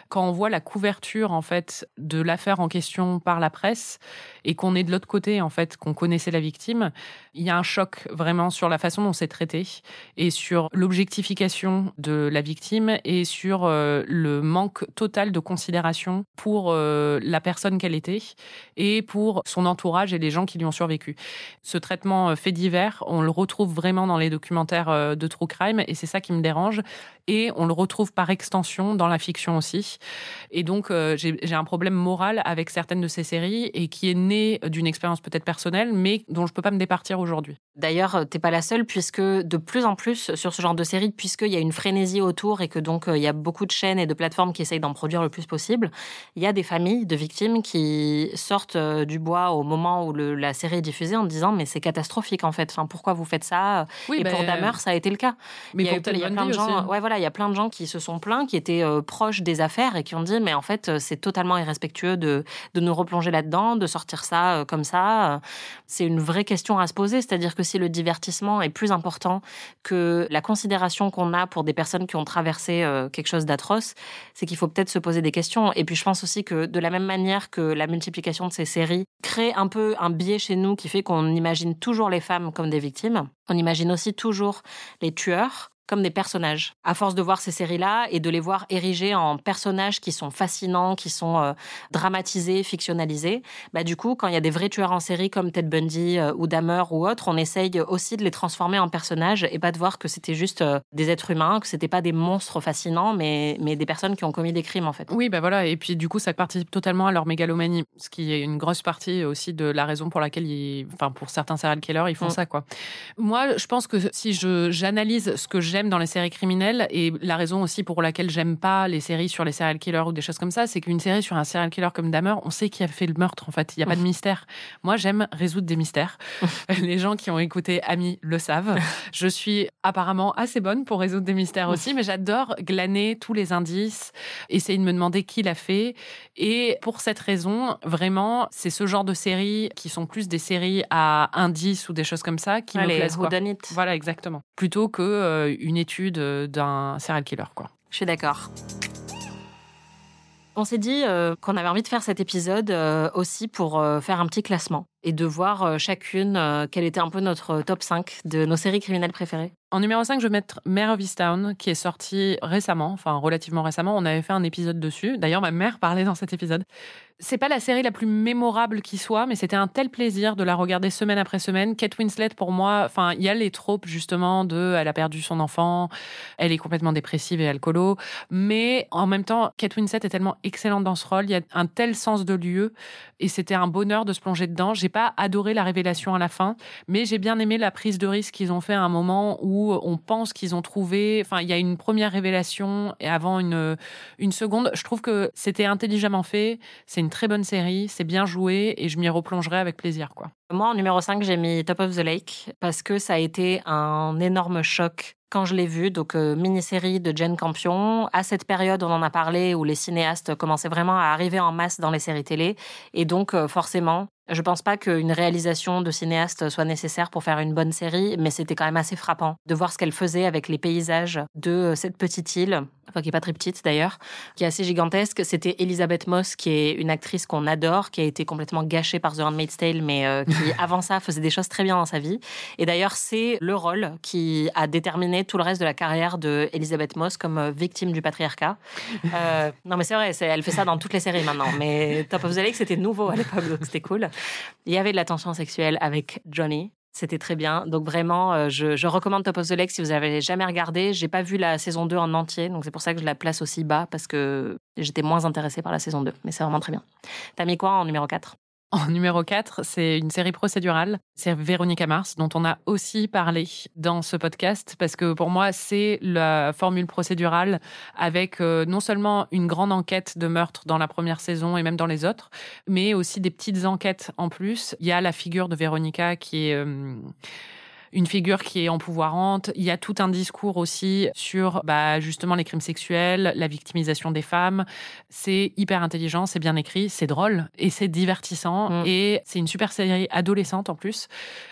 quand on voit la couverture en fait de l'affaire en question par la presse et qu'on est de l'autre côté en fait, qu'on connaissait la victime, il y a un choc vraiment sur la façon dont c'est traité et sur l'objectification de la victime et sur euh, le manque total de considération pour euh, la personne qu'elle était et pour son entourage et les gens qui lui ont survécu. Ce traitement euh, fait divers, on le retrouve vraiment dans les documentaires de true crime et c'est ça qui me dérange et on le retrouve par extension dans la fiction aussi. Et donc, euh, j'ai un problème moral avec certaines de ces séries et qui est né d'une expérience peut-être personnelle, mais dont je peux pas me départir aujourd'hui. D'ailleurs, euh, t'es pas la seule, puisque de plus en plus sur ce genre de série, puisqu'il y a une frénésie autour et que donc euh, il y a beaucoup de chaînes et de plateformes qui essayent d'en produire le plus possible, il y a des familles de victimes qui sortent du bois au moment où la série est diffusée en disant mais c'est catastrophique en fait. Enfin, pourquoi vous faites ça? Et pour ben, Damer, ça a été le cas. Mais il y a, plein de gens. Ouais, voilà, il y a plein de gens qui se sont plaints, qui étaient proches des affaires et qui ont dit mais en fait euh, c'est totalement irrespectueux de, de nous replonger là-dedans, de sortir ça euh, comme ça. C'est une vraie question à se poser, c'est-à-dire que si le divertissement est plus important que la considération qu'on a pour des personnes qui ont traversé euh, quelque chose d'atroce, c'est qu'il faut peut-être se poser des questions. Et puis je pense aussi que de la même manière que la multiplication de ces séries crée un peu un biais chez nous qui fait qu'on imagine toujours les femmes comme des victimes, on imagine aussi toujours les tueurs comme des personnages. À force de voir ces séries-là et de les voir érigés en personnages qui sont fascinants, qui sont euh, dramatisés, fictionnalisés, bah du coup, quand il y a des vrais tueurs en série comme Ted Bundy euh, ou Dahmer ou autres, on essaye aussi de les transformer en personnages et pas de voir que c'était juste euh, des êtres humains, que c'était pas des monstres fascinants, mais, mais des personnes qui ont commis des crimes en fait. Oui, bah voilà. Et puis du coup, ça participe totalement à leur mégalomanie, ce qui est une grosse partie aussi de la raison pour laquelle, ils, enfin pour certains serial killers, ils font mm. ça quoi. Moi, je pense que si je j'analyse ce que j'ai j'aime dans les séries criminelles et la raison aussi pour laquelle j'aime pas les séries sur les serial killers ou des choses comme ça, c'est qu'une série sur un serial killer comme Dahmer, on sait qui a fait le meurtre en fait. Il n'y a pas de mystère. Moi, j'aime résoudre des mystères. les gens qui ont écouté Ami le savent. Je suis apparemment assez bonne pour résoudre des mystères aussi, mais j'adore glaner tous les indices, essayer de me demander qui l'a fait. Et pour cette raison, vraiment, c'est ce genre de séries qui sont plus des séries à indices ou des choses comme ça qui me plaisent. Voilà, exactement. Plutôt que euh, une étude euh, d'un serial killer, quoi. Je suis d'accord. On s'est dit euh, qu'on avait envie de faire cet épisode euh, aussi pour faire un petit classement et de voir chacune quel était un peu notre top 5 de nos séries criminelles préférées. En numéro 5, je vais mettre Mare of qui est sorti récemment, enfin relativement récemment. On avait fait un épisode dessus. D'ailleurs, ma mère parlait dans cet épisode. C'est pas la série la plus mémorable qui soit, mais c'était un tel plaisir de la regarder semaine après semaine. Kate Winslet, pour moi, enfin, il y a les tropes justement de elle a perdu son enfant, elle est complètement dépressive et alcoolo, mais en même temps, Kate Winslet est tellement excellente dans ce rôle, il y a un tel sens de lieu et c'était un bonheur de se plonger dedans. J'ai pas adoré la révélation à la fin, mais j'ai bien aimé la prise de risque qu'ils ont fait à un moment où on pense qu'ils ont trouvé, enfin, il y a une première révélation et avant une, une seconde. Je trouve que c'était intelligemment fait, c'est une très bonne série, c'est bien joué et je m'y replongerai avec plaisir. quoi. Moi, en numéro 5, j'ai mis Top of the Lake parce que ça a été un énorme choc quand je l'ai vu. Donc, euh, mini-série de Jane Campion. À cette période, on en a parlé, où les cinéastes commençaient vraiment à arriver en masse dans les séries télé. Et donc, euh, forcément, je pense pas qu'une réalisation de cinéaste soit nécessaire pour faire une bonne série, mais c'était quand même assez frappant de voir ce qu'elle faisait avec les paysages de euh, cette petite île, enfin qui est pas très petite d'ailleurs, qui est assez gigantesque. C'était Elisabeth Moss, qui est une actrice qu'on adore, qui a été complètement gâchée par The Handmaid's Tale, mais euh, qui avant ça faisait des choses très bien dans sa vie. Et d'ailleurs, c'est le rôle qui a déterminé tout le reste de la carrière de Elisabeth Moss comme euh, victime du patriarcat. Euh, non, mais c'est vrai, elle fait ça dans toutes les séries maintenant. Mais Top of the Lake, c'était nouveau à l'époque, donc c'était cool. Il y avait de la tension sexuelle avec Johnny. C'était très bien. Donc vraiment, euh, je, recommande Top of the Lake si vous avez jamais regardé. J'ai pas vu la saison 2 en entier, donc c'est pour ça que je la place aussi bas parce que j'étais moins intéressée par la saison 2. Mais c'est vraiment très bien. T'as mis quoi en numéro 4 en numéro 4, c'est une série procédurale. C'est Véronica Mars, dont on a aussi parlé dans ce podcast, parce que pour moi, c'est la formule procédurale avec euh, non seulement une grande enquête de meurtre dans la première saison et même dans les autres, mais aussi des petites enquêtes en plus. Il y a la figure de Véronica qui est... Euh, une figure qui est empouvoirante. Il y a tout un discours aussi sur bah, justement les crimes sexuels, la victimisation des femmes. C'est hyper intelligent, c'est bien écrit, c'est drôle et c'est divertissant. Mm. Et c'est une super série adolescente en plus,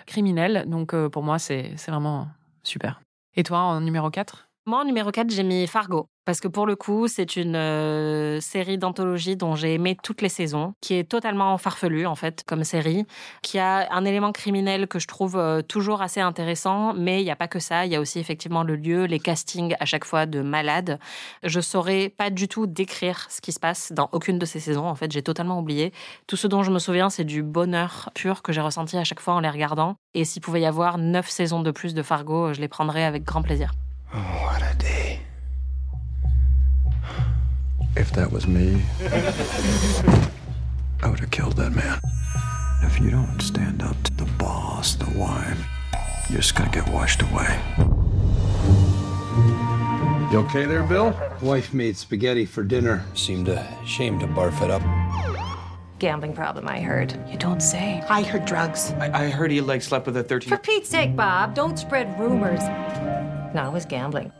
criminelle. Donc euh, pour moi, c'est vraiment super. Et toi, en numéro 4 moi, en numéro 4, j'ai mis Fargo. Parce que pour le coup, c'est une euh, série d'anthologie dont j'ai aimé toutes les saisons, qui est totalement farfelue, en fait, comme série, qui a un élément criminel que je trouve euh, toujours assez intéressant, mais il n'y a pas que ça. Il y a aussi effectivement le lieu, les castings à chaque fois de malades. Je saurais pas du tout décrire ce qui se passe dans aucune de ces saisons. En fait, j'ai totalement oublié. Tout ce dont je me souviens, c'est du bonheur pur que j'ai ressenti à chaque fois en les regardant. Et s'il pouvait y avoir neuf saisons de plus de Fargo, je les prendrais avec grand plaisir. Oh, what a day. If that was me, I would have killed that man. If you don't stand up to the boss, the wife, you're just gonna get washed away. You okay there, Bill? Wife made spaghetti for dinner. Seemed ashamed to barf it up. Gambling problem, I heard. You don't say. I heard drugs. I, I heard he like slept with a 13. For Pete's sake, Bob, don't spread rumors. No, it was gambling.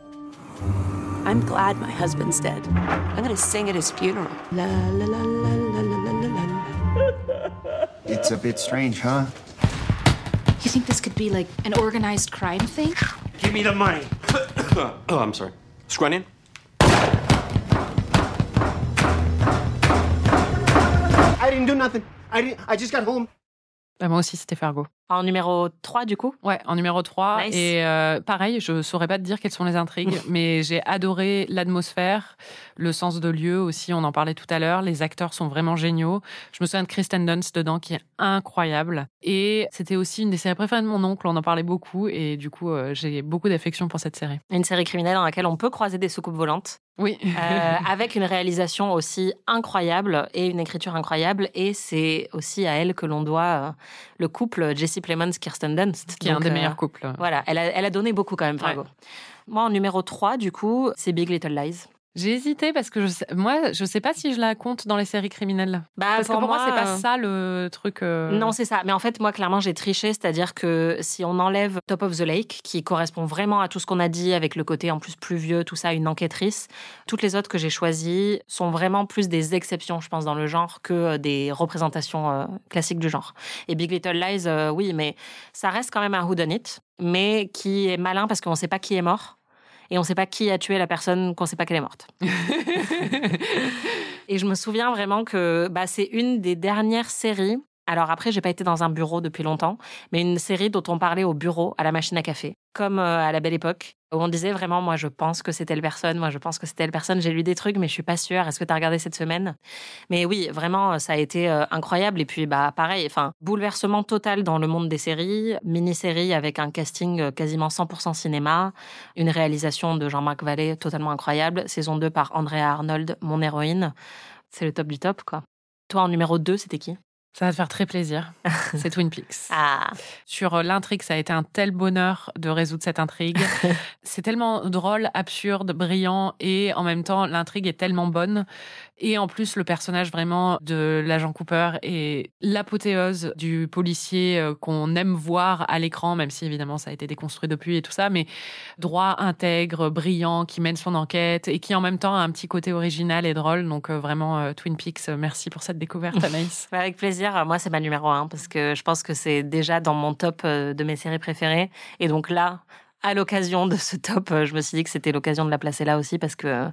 I'm glad my husband's dead. I'm gonna sing at his funeral. La la la la la la la la. It's a bit strange, huh? You think this could be like an organized crime thing? Give me the money. oh, I'm sorry. Scrunion? I didn't do nothing. I didn't. I just got home. Bah, moi aussi, c'était Fargo. En numéro 3, du coup Ouais, en numéro 3. Et euh, pareil, je saurais pas te dire quelles sont les intrigues, mais j'ai adoré l'atmosphère, le sens de lieu aussi, on en parlait tout à l'heure. Les acteurs sont vraiment géniaux. Je me souviens de Kristen Dunst dedans, qui est incroyable. Et c'était aussi une des séries préférées de mon oncle, on en parlait beaucoup, et du coup, euh, j'ai beaucoup d'affection pour cette série. Une série criminelle dans laquelle on peut croiser des soucoupes volantes. Oui. euh, avec une réalisation aussi incroyable et une écriture incroyable. Et c'est aussi à elle que l'on doit euh, le couple Jesse Plemons Kirsten Dunst. Qui est un des meilleurs couples. Voilà, elle a, elle a, donné beaucoup quand même, Fargo. Moi, en numéro 3, du coup, c'est Big Little Lies. J'ai hésité parce que je sais, moi, je sais pas si je la compte dans les séries criminelles. Bah, parce pour que pour moi, c'est pas euh, ça le truc. euh, Non, c'est ça. Mais en fait, moi, clairement, j'ai triché. C'est-à-dire que si on enlève Top of the Lake, qui correspond vraiment à tout ce qu'on a dit, avec le côté en plus pluvieux, tout ça, une enquêtrice, toutes les autres que j'ai choisies sont vraiment plus des exceptions, je pense, dans le genre, que euh, des représentations euh, classiques du genre. Et Big Little Lies, euh, oui, mais ça reste quand même un whodunit, mais qui est malin parce qu'on ne sait pas qui est mort. Et on ne sait pas qui a tué la personne qu'on ne sait pas qu'elle est morte. et je me souviens vraiment que bah, c'est une des dernières séries Alors après, j'ai pas été dans un bureau depuis longtemps, mais une série dont on parlait au bureau, à la machine à café, comme euh, à la belle époque, où on disait vraiment, moi je pense que c'est telle personne, moi je pense que c'est telle personne, j'ai lu des trucs, mais je suis pas sûre, est-ce que tu as regardé cette semaine? Mais oui, vraiment, ça a été euh, incroyable. Et puis, bah pareil, enfin, bouleversement total dans le monde des séries, mini-série avec un casting euh, quasiment 100% cinéma, une réalisation de Jean-Marc Vallée totalement incroyable, saison 2 par Andrea Arnold, mon héroïne. C'est le top du top, quoi. Toi, en numéro 2, c'était qui? Ça va te faire très plaisir. C'est Twin Peaks. Ah. Sur euh, l'intrigue, ça a été un tel bonheur de résoudre cette intrigue. c'est tellement drôle, absurde, brillant et en même temps, l'intrigue est tellement bonne. Et en plus, le personnage vraiment de l'agent Cooper est l'apothéose du policier euh, qu'on aime voir à l'écran, même si évidemment ça a été déconstruit depuis et tout ça, mais droit, intègre, brillant, qui mène son enquête et qui en même temps a un petit côté original et drôle. Donc euh, vraiment, euh, Twin Peaks, merci pour cette découverte, Anaïs. Avec plaisir. Moi, c'est ma numéro un parce que je pense que c'est déjà dans mon top de mes séries préférées. Et donc là, à l'occasion de ce top, je me suis dit que c'était l'occasion de la placer là aussi parce que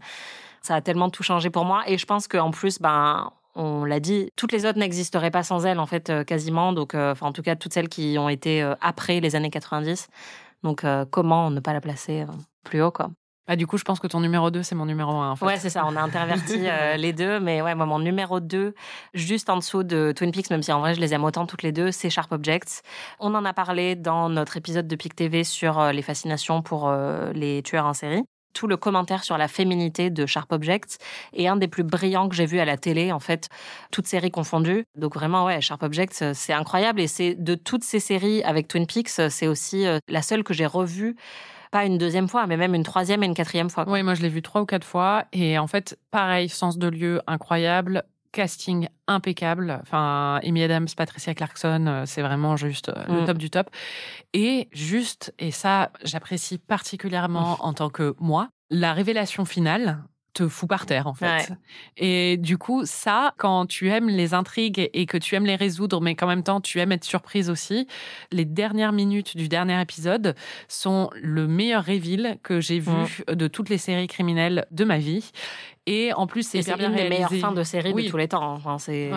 ça a tellement tout changé pour moi. Et je pense qu'en plus, ben, on l'a dit, toutes les autres n'existeraient pas sans elle, en fait, euh, quasiment. Donc, euh, enfin, en tout cas, toutes celles qui ont été euh, après les années 90. Donc, comment ne pas la placer plus haut, quoi? Ah, du coup, je pense que ton numéro 2, c'est mon numéro 1. En fait. Ouais, c'est ça. On a interverti les deux. Mais ouais, moi, mon numéro 2, juste en dessous de Twin Peaks, même si en vrai, je les aime autant toutes les deux, c'est Sharp Objects. On en a parlé dans notre épisode de Pic TV sur les fascinations pour les tueurs en série tout le commentaire sur la féminité de Sharp Objects est un des plus brillants que j'ai vu à la télé, en fait, toutes séries confondues. Donc vraiment, ouais, Sharp Objects, euh, c'est incroyable. Et c'est de toutes ces séries avec Twin Peaks, euh, c'est aussi euh, la seule que j'ai revue pas une deuxième fois, mais même une troisième et une quatrième fois. Oui, moi je l'ai vu trois ou quatre fois. Et en fait, pareil, sens de lieu incroyable, casting impeccable. Enfin, Amy Adams, Patricia Clarkson, c'est vraiment juste le mm. top du top. Et juste, et ça, j'apprécie particulièrement en tant que moi, la révélation finale te fout par terre en fait. Et du coup, ça, quand tu aimes les intrigues et que tu aimes les résoudre, mais qu'en même temps tu aimes être surprise aussi, les dernières minutes du dernier épisode sont le meilleur reveal que j'ai vu mm. de toutes les séries criminelles de ma vie. Et en plus, c'est une des meilleures fins de série de tous les temps. Enfin, c'est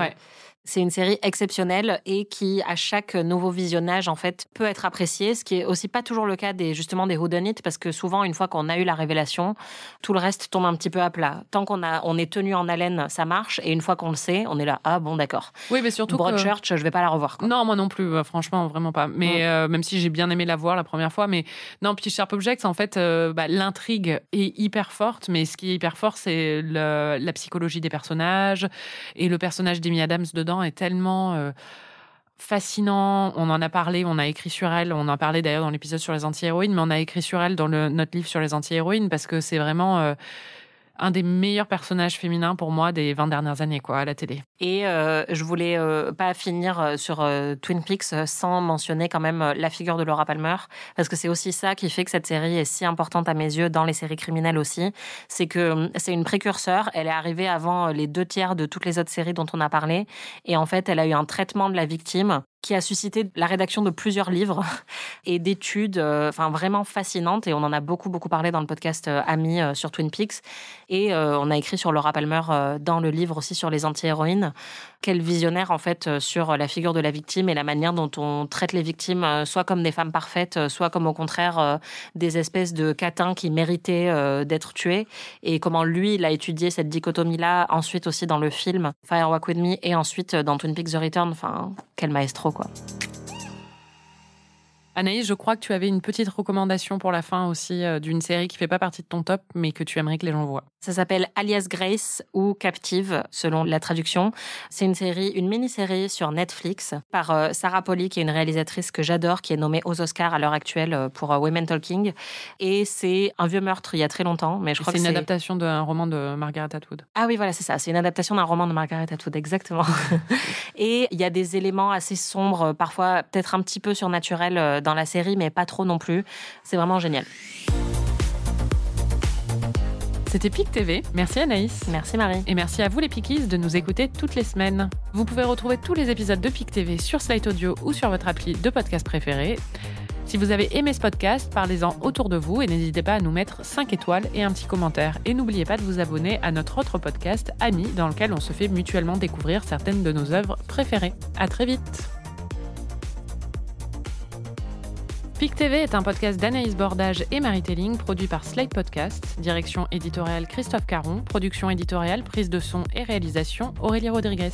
c'est une série exceptionnelle et qui, à chaque nouveau visionnage, en fait, peut être appréciée, ce qui est aussi pas toujours le cas des, justement, des parce que souvent, une fois qu'on a eu la révélation, tout le reste tombe un petit peu à plat. Tant qu'on a, on est tenu en haleine, ça marche, et une fois qu'on le sait, on est là, ah bon, d'accord. Oui, mais surtout Broadchurch, je vais pas la revoir. Non, moi non plus, euh, franchement, vraiment pas. Mais euh, même si j'ai bien aimé la voir la première fois, mais non, puis Sharp Objects, en fait, euh, bah, l'intrigue est hyper forte, mais ce qui est hyper fort, c'est la psychologie des personnages et le personnage d'Amy Adams dedans est tellement euh, fascinant. On en a parlé, on a écrit sur elle. On en parlait d'ailleurs dans l'épisode sur les anti-héroïnes, mais on a écrit sur elle dans notre livre sur les anti-héroïnes parce que c'est vraiment euh, un des meilleurs personnages féminins pour moi des 20 dernières années quoi à la télé. Et euh, je voulais euh, pas finir euh, sur Twin Peaks sans mentionner quand même la figure de Laura Palmer. Parce que c'est aussi ça qui fait que cette série est si importante à mes yeux dans les séries criminelles aussi, c'est que c'est une précurseur, elle est arrivée avant les deux tiers de toutes les autres séries dont on a parlé. Et en fait, elle a eu un traitement de la victime qui a suscité la rédaction de plusieurs livres et d'études, euh, enfin vraiment fascinantes. Et on en a beaucoup beaucoup parlé dans le podcast euh, Ami euh, sur Twin Peaks. Et on a écrit sur Laura Palmer dans le livre aussi sur les anti-héroïnes. Quel visionnaire en fait sur la figure de la victime et la manière dont on traite les victimes, soit comme des femmes parfaites, soit comme au contraire des espèces de catins qui méritaient d'être tués. Et comment lui, il a étudié cette dichotomie-là ensuite aussi dans le film Fire Walk With Me et ensuite dans Twin Peaks The Return. Enfin, quel maestro quoi. Anaïs, je crois que tu avais une petite recommandation pour la fin aussi euh, d'une série qui fait pas partie de ton top, mais que tu aimerais que les gens voient. Ça s'appelle Alias Grace ou Captive, selon la traduction. C'est une série, une mini-série sur Netflix par euh, Sarah Polly, qui est une réalisatrice que j'adore, qui est nommée aux Oscars à l'heure actuelle euh, pour Women Talking. Et c'est un vieux meurtre il y a très longtemps, mais je crois que c'est une adaptation d'un roman de Margaret Atwood. Ah oui, voilà, c'est ça. C'est une adaptation d'un roman de Margaret Atwood, exactement. et il y a des éléments assez sombres, parfois peut-être un petit peu surnaturels dans la série, mais pas trop non plus. C'est vraiment génial. C'était PIC TV. Merci Anaïs. Merci Marie. Et merci à vous les Pickies de nous écouter toutes les semaines. Vous pouvez retrouver tous les épisodes de PIC TV sur Slate Audio ou sur votre appli de podcast préféré. Si vous avez aimé ce podcast, parlez-en autour de vous et n'hésitez pas à nous mettre 5 étoiles et un petit commentaire. Et n'oubliez pas de vous abonner à notre autre podcast, Ami, dans lequel on se fait mutuellement découvrir certaines de nos œuvres préférées. À très vite! PIC TV est un podcast d'Anaïs Bordage et Marie Telling, produit par Slate Podcast, direction éditoriale Christophe Caron, production éditoriale, prise de son et réalisation Aurélie Rodriguez.